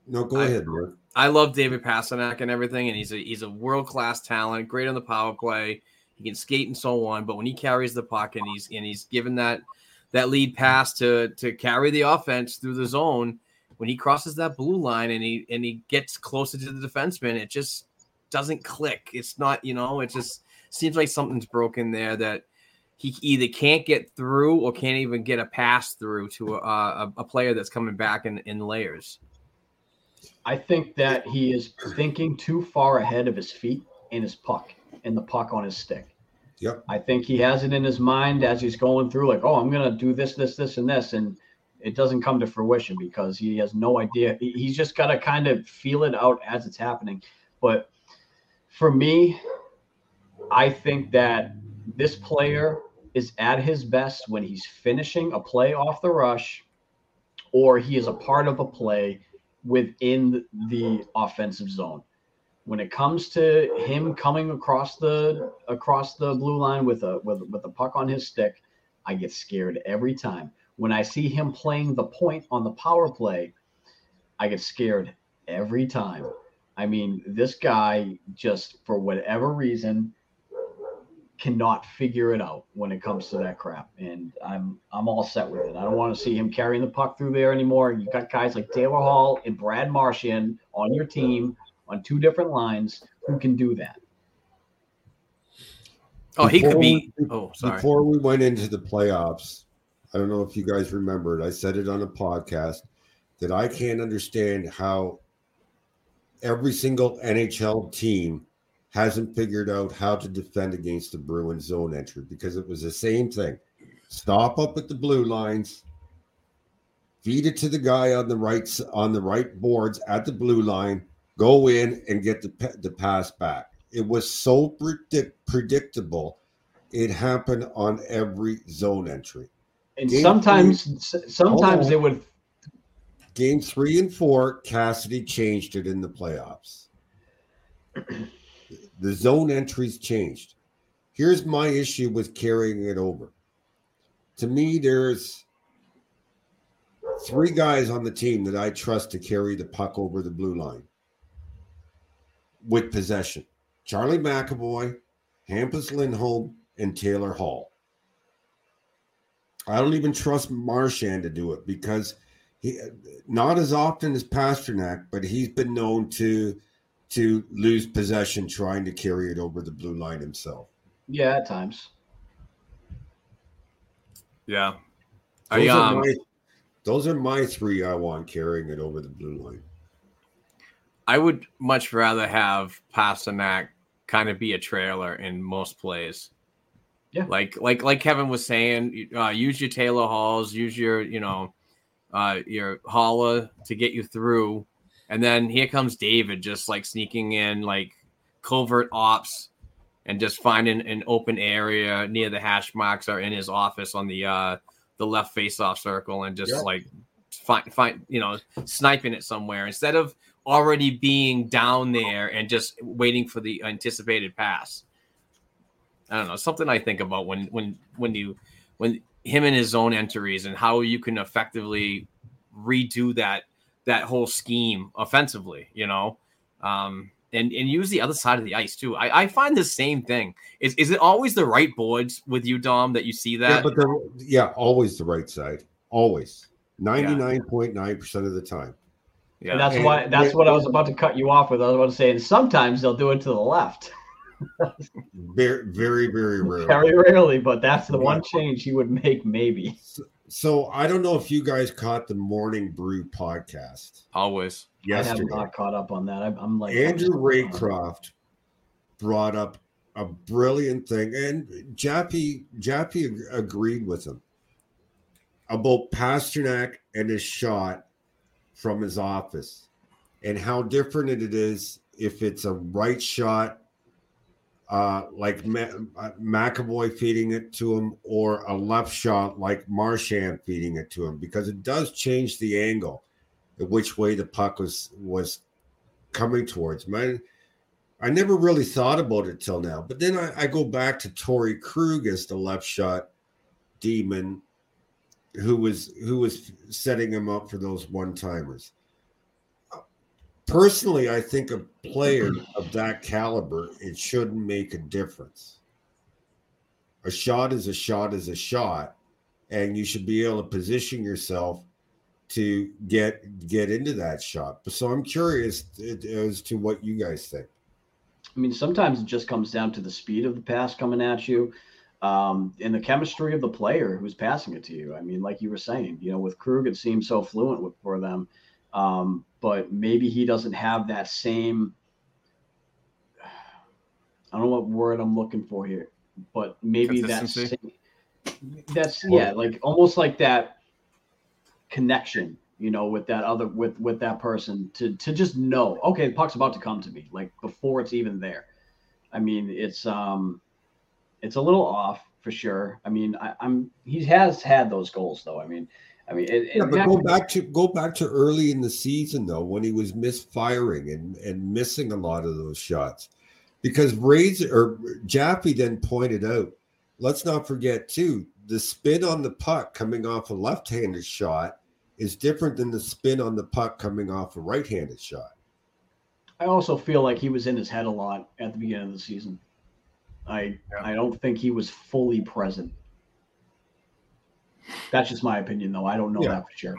No, go I- ahead, Mark. I love David Pastrnak and everything, and he's a he's a world class talent, great on the power play. He can skate and so on, but when he carries the puck and he's and he's given that that lead pass to to carry the offense through the zone, when he crosses that blue line and he and he gets closer to the defenseman, it just doesn't click. It's not, you know, it just seems like something's broken there that he either can't get through or can't even get a pass through to a, a, a player that's coming back in, in layers. I think that he is thinking too far ahead of his feet and his puck and the puck on his stick. Yep. I think he has it in his mind as he's going through, like, oh, I'm gonna do this, this, this, and this, and it doesn't come to fruition because he has no idea. He's just got to kind of feel it out as it's happening. But for me, I think that this player is at his best when he's finishing a play off the rush, or he is a part of a play within the offensive zone. When it comes to him coming across the across the blue line with a with, with a puck on his stick, I get scared every time. When I see him playing the point on the power play, I get scared every time. I mean, this guy just for whatever reason cannot figure it out when it comes to that crap. And I'm I'm all set with it. I don't want to see him carrying the puck through there anymore. You got guys like Taylor Hall and Brad Marchand on your team on two different lines who can do that. Oh, he could be. we- Oh, sorry. Before we went into the playoffs, I don't know if you guys remembered, I said it on a podcast that I can't understand how every single NHL team hasn't figured out how to defend against the Bruins zone entry because it was the same thing. Stop up at the blue lines, feed it to the guy on the right on the right boards at the blue line, go in and get the the pass back. It was so predict- predictable. It happened on every zone entry. And Game sometimes s- sometimes they would Game three and four, Cassidy changed it in the playoffs. The zone entries changed. Here's my issue with carrying it over. To me, there's three guys on the team that I trust to carry the puck over the blue line with possession Charlie McAvoy, Hampus Lindholm, and Taylor Hall. I don't even trust Marchand to do it because he not as often as Pastrnak, but he's been known to to lose possession trying to carry it over the blue line himself. yeah, at times. Yeah. Those, I, are um, my, those are my three I want carrying it over the blue line. I would much rather have Pastrnak kind of be a trailer in most plays. Yeah. Like like like Kevin was saying, uh, use your Taylor Halls, use your you know uh, your Haula to get you through, and then here comes David just like sneaking in like covert ops and just finding an open area near the hash marks or in his office on the uh the left face off circle and just Yeah. like find find you know sniping it somewhere instead of already being down there and just waiting for the anticipated pass. I don't know, something I think about when when when you when him and his zone entries and how you can effectively redo that that whole scheme offensively, you know. Um and, and use the other side of the ice too. I, I find the same thing. Is is it always the right boards with you, Dom, that you see yeah, that? but the, yeah, always the right side. Always. 99.9% of the time. Yeah. And that's And why that's with- what I was about to cut you off with. I was about to say, and sometimes they'll do it to the left. Very, very, very rare. Very rarely, but that's the Yeah. one change he would make, maybe. So I don't know if you guys caught the Morning Brew podcast Always. Yes. I have not caught up on that. I'm, I'm like Andrew Raycroft brought up a brilliant thing, and Jappy Jappy ag- agreed with him about Pastrnak and his shot from his office, and how different it is if it's a right shot, uh, like Ma- uh, McAvoy feeding it to him, or a left shot like Marchand feeding it to him, because it does change the angle which way the puck was was coming towards man i never really thought about it till now but then i, I go back to Torey Krug as the left shot demon who was who was setting him up for those one timers personally i think a player of that caliber it shouldn't make a difference a shot is a shot is a shot and you should be able to position yourself to get get into that shot. So I'm curious as to what you guys think. I mean, sometimes it just comes down to the speed of the pass coming at you, um, and the chemistry of the player who's passing it to you. I mean, like you were saying, you know, with Krug, it seems so fluent with, for them, um, but maybe he doesn't have that same. I don't know what word I'm looking for here, but maybe that's that's yeah, like almost like that connection you know with that other with with that person to to just know okay the puck's about to come to me like before it's even there. I mean it's um it's a little off for sure. I mean I, i'm he has had those goals though. I mean i mean it, Yeah, it- but go back to go back to early in the season though, when he was misfiring and and missing a lot of those shots, because Razor or Jaffe then pointed out. Let's not forget too the spin on the puck coming off a left-handed shot is different than the spin on the puck coming off a right-handed shot. I also feel like he was in his head a lot at the beginning of the season i Yeah. i don't think he was fully present that's just my opinion though i don't know Yeah. that for sure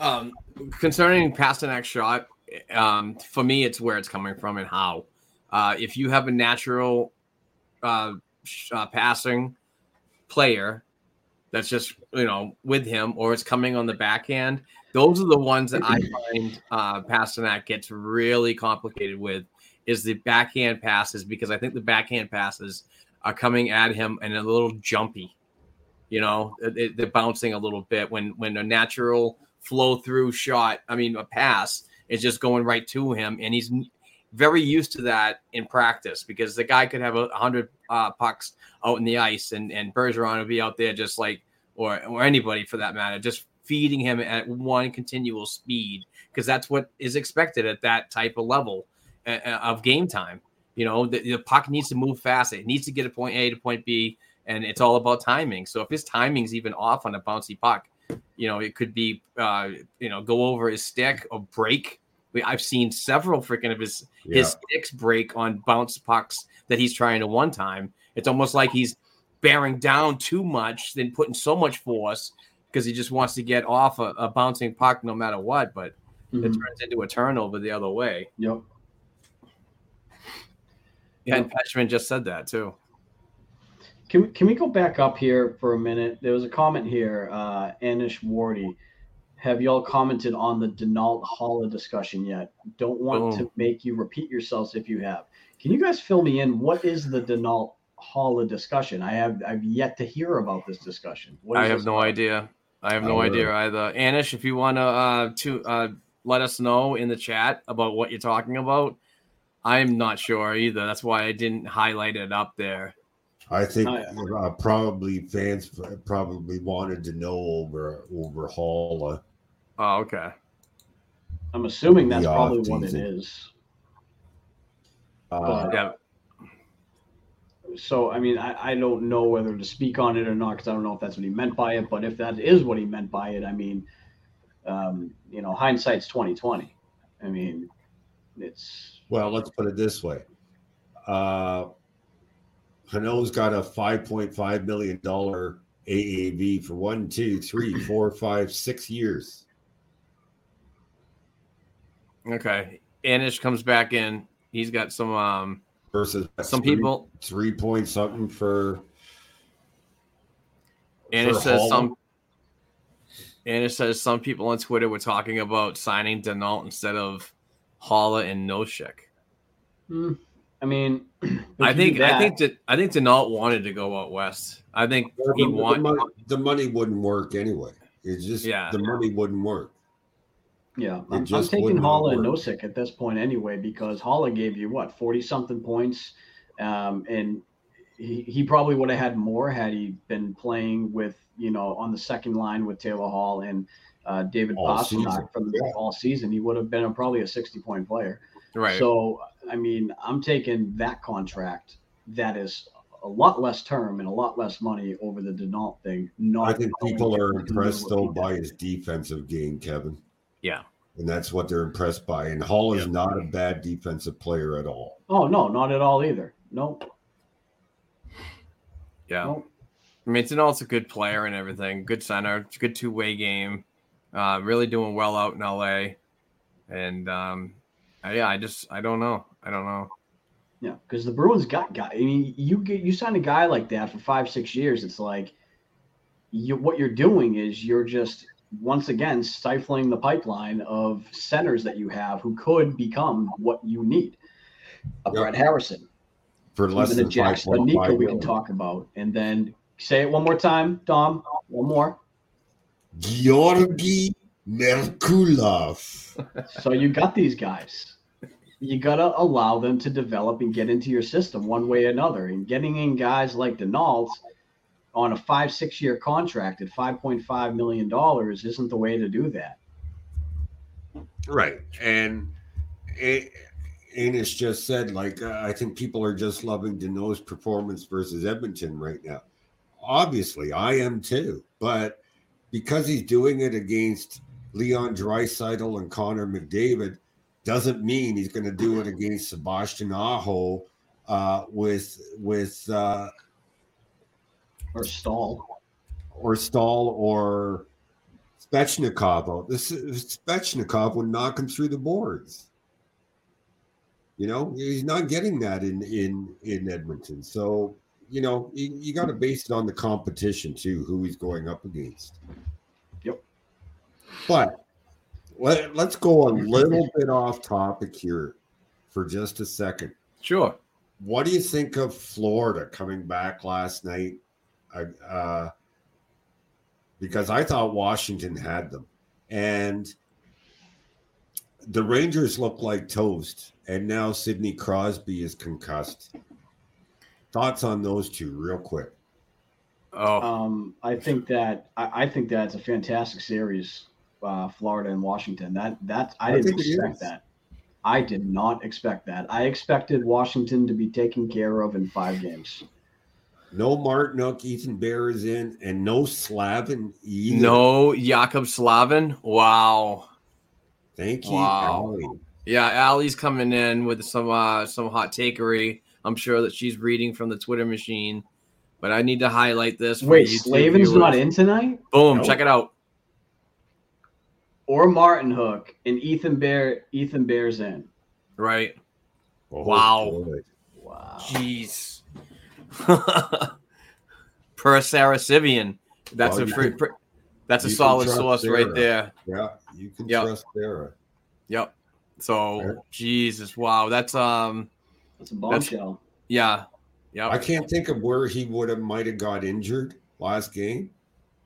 Um, concerning Pastrnak's shot, um, for me, it's where it's coming from and how. Uh, if you have a natural uh, sh- uh, passing player that's just you know with him, or it's coming on the backhand, those are the ones that I find uh, Pasternak gets really complicated with. Is the backhand passes because I think the backhand passes are coming at him and a little jumpy. You know, they- they're bouncing a little bit when when a natural flow through shot, I mean, a pass is just going right to him, and he's very used to that in practice because the guy could have a hundred uh, pucks out in the ice, and and Bergeron would be out there just like, or or anybody for that matter, just feeding him at one continual speed because that's what is expected at that type of level uh, uh, of game time. You know, the, the puck needs to move fast. It needs to get to point A to point B, and it's all about timing. So if his timing's even off on a bouncy puck, you know, it could be, uh, you know, go over his stick or break. I've seen several freaking of his his sticks break on bounce pucks that he's trying to one time. It's almost like he's bearing down too much, then putting so much force because he just wants to get off a, a bouncing puck no matter what. But it Mhm. turns into a turnover the other way. Yep. Yeah, and Petchman just said that too. Can we, can we go back up here for a minute? There was a comment here, uh, Anish Wardy. Have y'all commented on the Danault Haula discussion yet? Don't want to make you repeat yourselves if you have. Can you guys fill me in? What is the Danault Haula discussion? I have I've yet to hear about this discussion. What is I have no about? idea. I have no don't idea either. Anish, if you want to uh, to uh, let us know in the chat about what you're talking about, I'm not sure either. That's why I didn't highlight it up there. I think Oh, yeah. uh, probably fans probably wanted to know over over Hall. Oh, okay. I'm assuming that's probably what it is. off-season. is. Uh, Yeah, So I mean, I, I don't know whether to speak on it or not because I don't know if that's what he meant by it. But if that is what he meant by it, I mean, um, you know, hindsight's twenty twenty. I mean, it's well, let's put it this way. Uh, Hano's got a five point five million dollar AAV for one, two, three, four, five, six years. Okay. Anish comes back in. He's got some um versus some three- people three point something for Anish for says Hall. some Anish says some people on Twitter were talking about signing Danault instead of Haula and Nosek. Hmm. I mean, I can do think I think that I think Danault wanted to go out west. I think he the, want money, the money wouldn't work anyway. It's just Yeah. the money wouldn't work. Yeah, It I'm, I'm taking would Haula and work. Nosek at this point anyway because Haula gave you what forty something points, um, and he, he probably would have had more had he been playing with you know on the second line with Taylor Hall and uh, David All season, Pastrnak from yeah. all season. He would have been a, probably a sixty point player. right. So I mean, I'm taking that contract that is a lot less term and a lot less money over the Danault thing. Not I think people are impressed what though by his defensive game, Kevin, yeah. and that's what they're impressed by. And Hall is Yeah. not a bad defensive player at all. Oh no, not at all either. No, Yeah. no. I mean, Danault's a good player and everything. Good center. It's a good two way game. Uh, really doing well out in LA. And um, yeah, I just I don't know. I don't know. Yeah, because the Bruins got guy. I mean, you get you sign a guy like that for five six years. It's like you what you're doing is you're just once again stifling the pipeline of centers that you have who could become what you need. A Yep. Brett Harrison, For less even a than Jack five Nico five we can talk about, and then say it one more time, Dom. One more. Georgi Merkulov. So you got these guys. You gotta allow them to develop and get into your system one way or another. And getting in guys like Danault on a five, six year contract at five point five million dollars isn't the way to do that. Right. And A- Anish just said, like, uh, I think people are just loving Danault's performance versus Edmonton right now. Obviously, I am too. But because he's doing it against Leon Draisaitl and Connor McDavid, doesn't mean he's going to do it against Sebastian Aho uh, with with uh, Or Staal. or Staal or Svechnikov. This Svechnikov would knock him through the boards. You know, he's not getting that in in in Edmonton. So you know, you, you got to base it on the competition too, who he's going up against. Yep. But let, let's go a little bit off topic here for just a second. Sure. What do you think of Florida coming back last night? Uh, uh, because I thought Washington had them, and the Rangers look like toast. And now Sidney Crosby is concussed. Thoughts on those two, real quick. Oh, Um, I think that I, I think that's a fantastic series, uh, Florida and Washington. That that I I didn't expect that. I did not expect that. I expected Washington to be taken care of in five games. No Martinook, Ethan Bear is in, and no Slavin either. no Jaccob Slavin. Wow. Thank you, Wow. Allie. Yeah, Allie's coming in with some uh some hot takery. I'm sure that she's reading from the Twitter machine. But I need to highlight this. Wait, Slavin's not in tonight, Boom, Nope. check it out. Or Martinook, and Ethan Bear. Ethan Bear's in. Right. Oh, Wow. good. Wow. Jeez. per Sara Civian. That's Well, a you free, can- pr- that's a solid source Sarah. right there. Yeah, you can Yep. trust Sarah. Yep. So Yeah. Jesus, wow. That's um That's a bombshell. yeah. Yep. I can't think of where he would have might have got injured last game.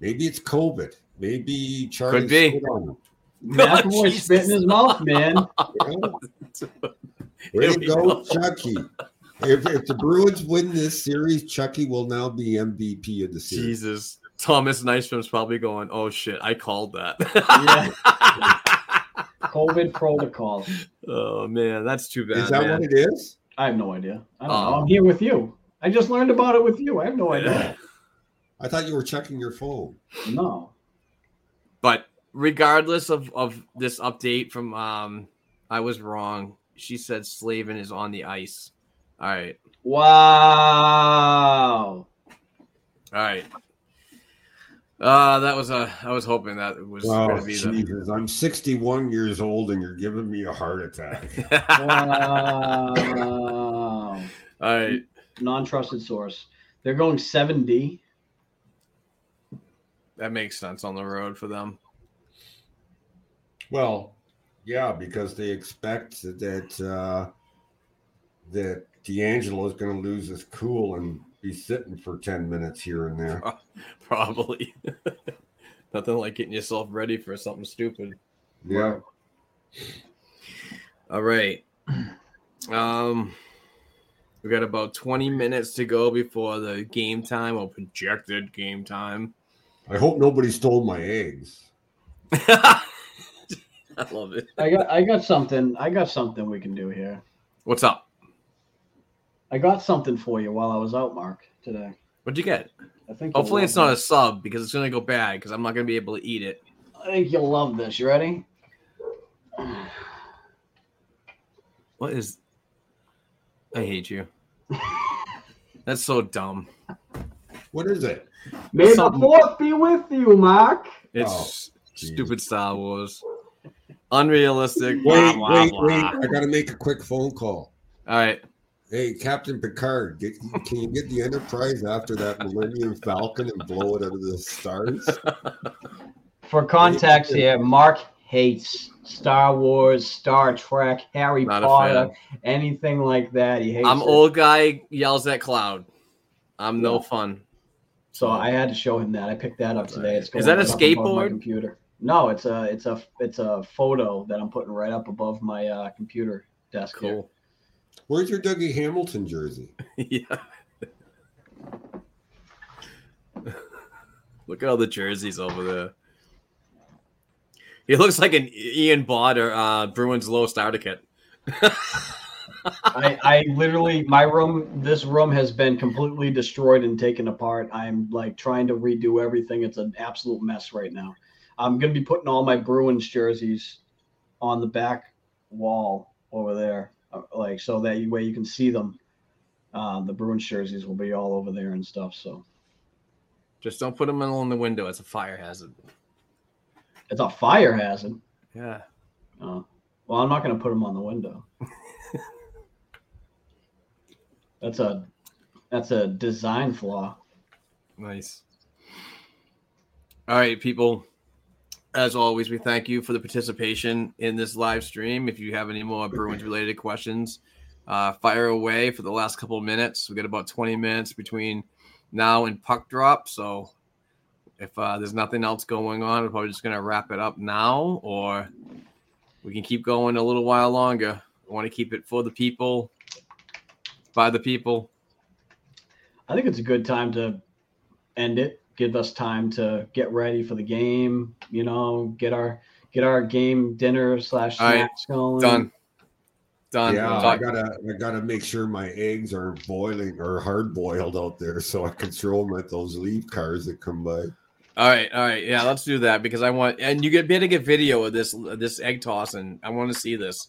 Maybe it's COVID. Maybe Charlie Could be. Spit on him. McAvoy Jesus. spit in his mouth, man. Yeah. Way Here to we go, go. Chucky. If, if the Bruins win this series, Chucky will now be MVP of the series. Jesus. Thomas Nystrom's probably going, oh shit, I called that. COVID protocol. oh man, that's too bad. Is that man. what it is? I have no idea. I don't know. Oh. I'm here with you. I just learned about it with you. I have no idea. I thought you were checking your phone. No. But regardless of of this update from um I was wrong. She said Slavin is on the ice. All right. Wow. All right. Uh, that was a. I was hoping that was Oh, going to be the. Jesus. I'm 61 years old and you're giving me a heart attack. Wow. All right. Non-trusted source. They're going 7D. That makes sense on the road for them. Well, yeah, because they expect that uh, that DeAngelo is going to lose his cool and be sitting for 10 minutes here and there. Probably. Nothing like getting yourself ready for something stupid. Yeah. All right. Um, we got about 20 minutes to go before the game time or projected game time. I hope nobody stole my eggs. I love it. I got I got something. I got something we can do here. What's up? I got something for you while I was out, Mark, today. What'd you get? I think Hopefully, it's not a sub because it's going to go bad because I'm not going to be able to eat it. I think you'll love this. You ready? What is. I hate you. That's so dumb. What is it? May the Something- fourth be with you, Mark. It's Oh, stupid Star Wars. Unrealistic. Wait, blah, blah, wait, blah. wait. I got to make a quick phone call. All right. Hey, Captain Picard, get, can you get the Enterprise after that Millennium Falcon and blow it out of the stars? For context here, Mark hates Star Wars, Star Trek, Harry Not Potter, anything like that. He hates I'm it. old guy yells at cloud. I'm no fun. So I had to show him that. I picked that up today. It's Is that a going my skateboard? computer. No, it's a it's a it's a photo that I'm putting right up above my uh, computer desk. here. Cool. Where's your Dougie Hamilton jersey? yeah. Look at all the jerseys over there. He looks like an Ian Bott or uh, Bruins low starter kit. I, I literally my room this room has been completely destroyed and taken apart. I'm like trying to redo everything. It's an absolute mess right now. I'm gonna be putting all my Bruins jerseys on the back wall over there, uh, like so that you- way you can see them. Uh, the Bruins jerseys will be all over there and stuff. So Just don't put them in the window. It's a fire hazard. it's a fire hazard. Yeah. Uh, well, I'm not gonna put them on the window. that's a that's a design flaw. Nice. All right, people. As always, we thank you for the participation in this live stream. If you have any more Bruins related questions, uh, fire away for the last couple of minutes. We got about 20 minutes between now and puck drop. So if uh, there's nothing else going on, we're probably just going to wrap it up now, or we can keep going a little while longer. I want to keep it for the people, by the people. I think it's a good time to end it. Give us time to get ready for the game. You know, get our get our game dinner slash All right, snacks going. Done. Done. Yeah, I gotta, I gotta make sure my eggs aren't boiling or hard boiled out there, so I can throw them at those leaf cars that come by. All right, all right, yeah, let's do that because I want, and you get better get video of this this egg toss, and I want to see this.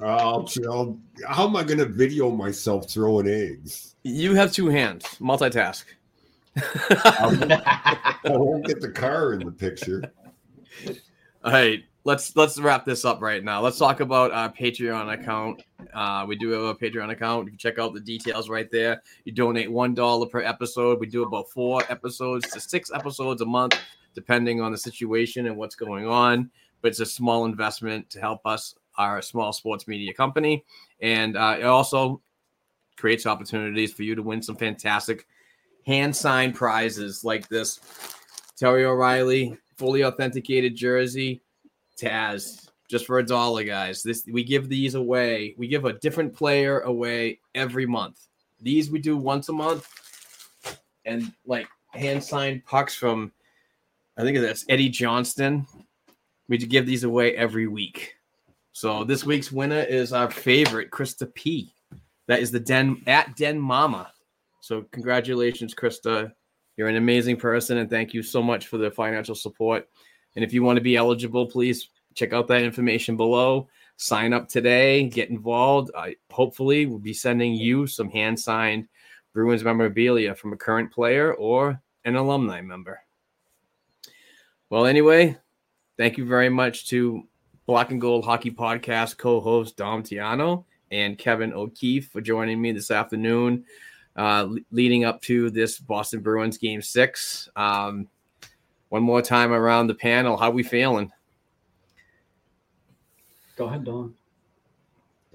I'll, I'll, how am I gonna video myself throwing eggs? You have two hands, multitask. I won't get the car in the picture. All right, let's let's wrap this up right now. Let's talk about our Patreon account. Uh, we do have a Patreon account. You can check out the details right there. You donate one dollar per episode. We do about four episodes to six episodes a month, depending on the situation and what's going on. But it's a small investment to help us, our small sports media company, and uh, it also creates opportunities for you to win some fantastic hand signed prizes like this. Terry O'Reilly fully authenticated jersey. Taz just for a dollar guys. This we give these away. We give a different player away every month. These we do once a month. And like hand signed pucks from I think that's Eddie Johnston. We give these away every week. So this week's winner is our favorite Krista P. That is the Den at Den Mama so congratulations Krista you're an amazing person, and thank you so much for the financial support. And if you want to be eligible, please check out that information below. Sign up today, get involved. I hopefully will be sending you some hand signed Bruins memorabilia from a current player or an alumni member. Well, anyway, thank you very much to Black and Gold Hockey Podcast co-host Dom Tiano and Kevin O'Keefe for joining me this afternoon, uh, leading up to this Boston Bruins Game Six. Um, one more time around the panel, how we feeling? Go ahead, Don.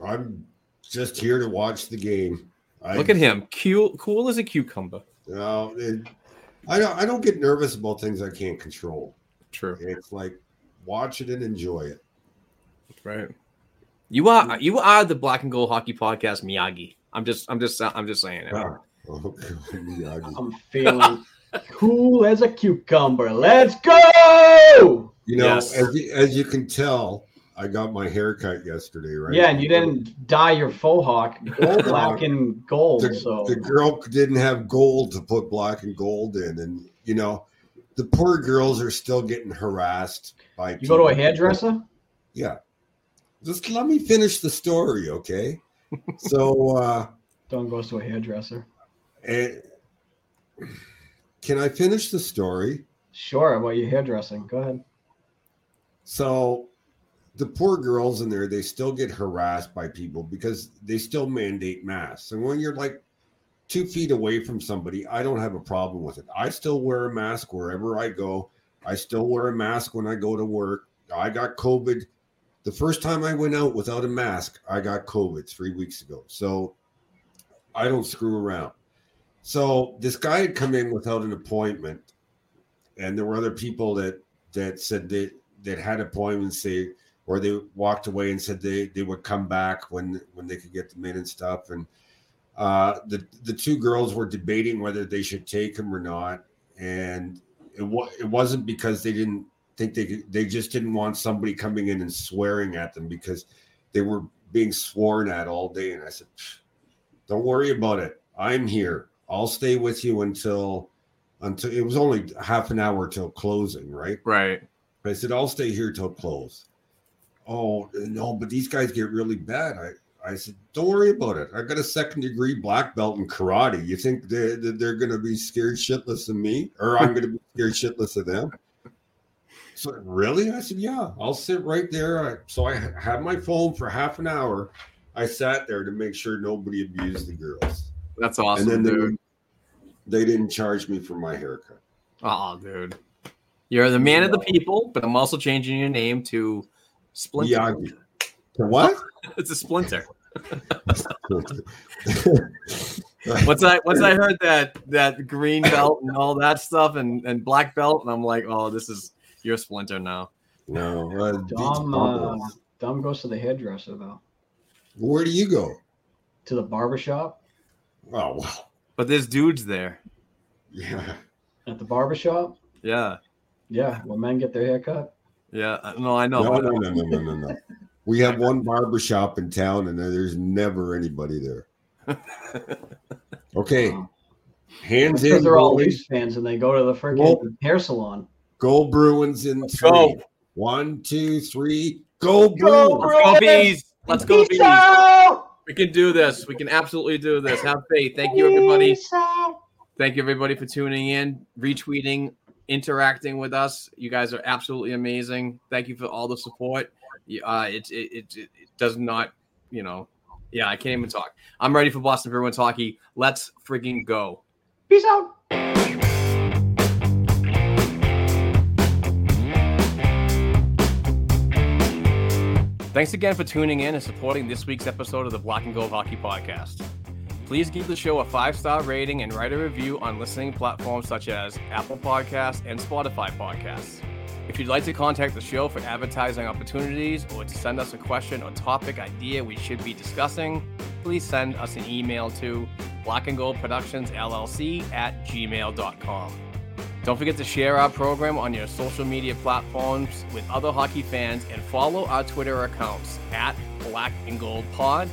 I'm just here to watch the game. I, Look at him, cool, cool as a cucumber. No, know, it, I don't. I don't get nervous about things I can't control. True, It's like watch it and enjoy it. right? You are you are the Black and Gold Hockey Podcast Miyagi. I'm just I'm just I'm just saying it. God, Miyagi. I'm feeling cool as a cucumber. Let's go! You know, Yes. as you, as you can tell, I got my hair cut yesterday, right? Yeah, and you didn't dye your faux hawk gold, black and gold. The, So the girl didn't have gold to put black and gold in, and you know, the poor girls are still getting harassed by. you go to a hairdresser? Yeah, just let me finish the story, okay? So, uh, Don goes to a hairdresser. can I finish the story? Sure, about your hairdressing. Go ahead. So the poor girls in there, they still get harassed by people because they still mandate masks. And when you're like two feet away from somebody, I don't have a problem with it. I still wear a mask wherever I go. I still wear a mask when I go to work. I got COVID. The first time I went out without a mask, I got COVID three weeks ago. So I don't screw around. So this guy had come in without an appointment, and there were other people that that said they that had appointments they or they walked away and said they they would come back when when they could get them in and stuff and uh the the two girls were debating whether they should take him or not and it was it wasn't because they didn't think they they just didn't want somebody coming in and swearing at them because they were being sworn at all day and i said don't worry about it i'm here i'll stay with you until until it was only half an hour till closing right Right. I said, I'll stay here till close. Oh, no, but these guys get really bad. I, I said, don't worry about it. I got a second degree black belt in karate. You think they're, they're going to be scared shitless of me or I'm going to be scared shitless of them? So, really? I said, yeah, I'll sit right there. I, so I had my phone for half an hour. I sat there to make sure nobody abused the girls. That's awesome, and then dude. they, they didn't charge me for my haircut. Oh, dude. You're the man of the people, but I'm also changing your name to Splinter. Miyagi. To what? It's a splinter. Once I once I heard that that green belt and all that stuff and, and black belt, and I'm like, oh, this is your splinter now. no. Uh, Dom, uh, Dom goes to the hairdresser though. Where do you go? To the barber shop. Oh, well, But there's dudes there. yeah. At the barber shop. Yeah. Yeah, where men get their hair cut. Yeah. No, I know. No, no, no, no, no, no, no. We have one barber shop in town, and there's never anybody there. Okay, hands Because in, they're all boys. Leafs fans and they go to the freaking Well- hair salon. Go Bruins in Let's three. go. One, two, three. Go Go Bruins! Let's go bees. Let's go bees. We can do this. We can absolutely do this. Have faith. Thank you, everybody. Thank you, everybody, for tuning in, retweeting, interacting with us. You guys are absolutely amazing. Thank you for all the support. You- Uh, it, it, it, it does not, you know, yeah, I can't even talk. I'm ready for Boston Bruins hockey. Let's freaking go. Peace out. Thanks again for tuning in and supporting this week's episode of the Black and Gold Hockey Podcast. Please give the show a five star rating and write a review on listening platforms such as Apple Podcasts and Spotify Podcasts. If you'd like to contact the show for advertising opportunities or to send us a question or topic idea we should be discussing, please send us an email to black and gold productions llc at gmail.com. Don't forget to share our program on your social media platforms with other hockey fans and follow our Twitter accounts at Black and Gold Pod,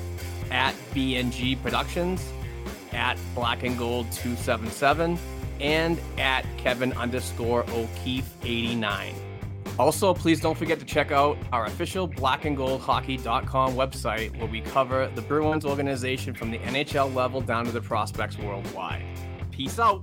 at BNG Productions, at Black and Gold 277, and at Kevin underscore O'Keefe 89. Also, please don't forget to check out our official blackandgoldhockey.com website where we cover the Bruins organization from the NHL level down to the prospects worldwide. Peace out.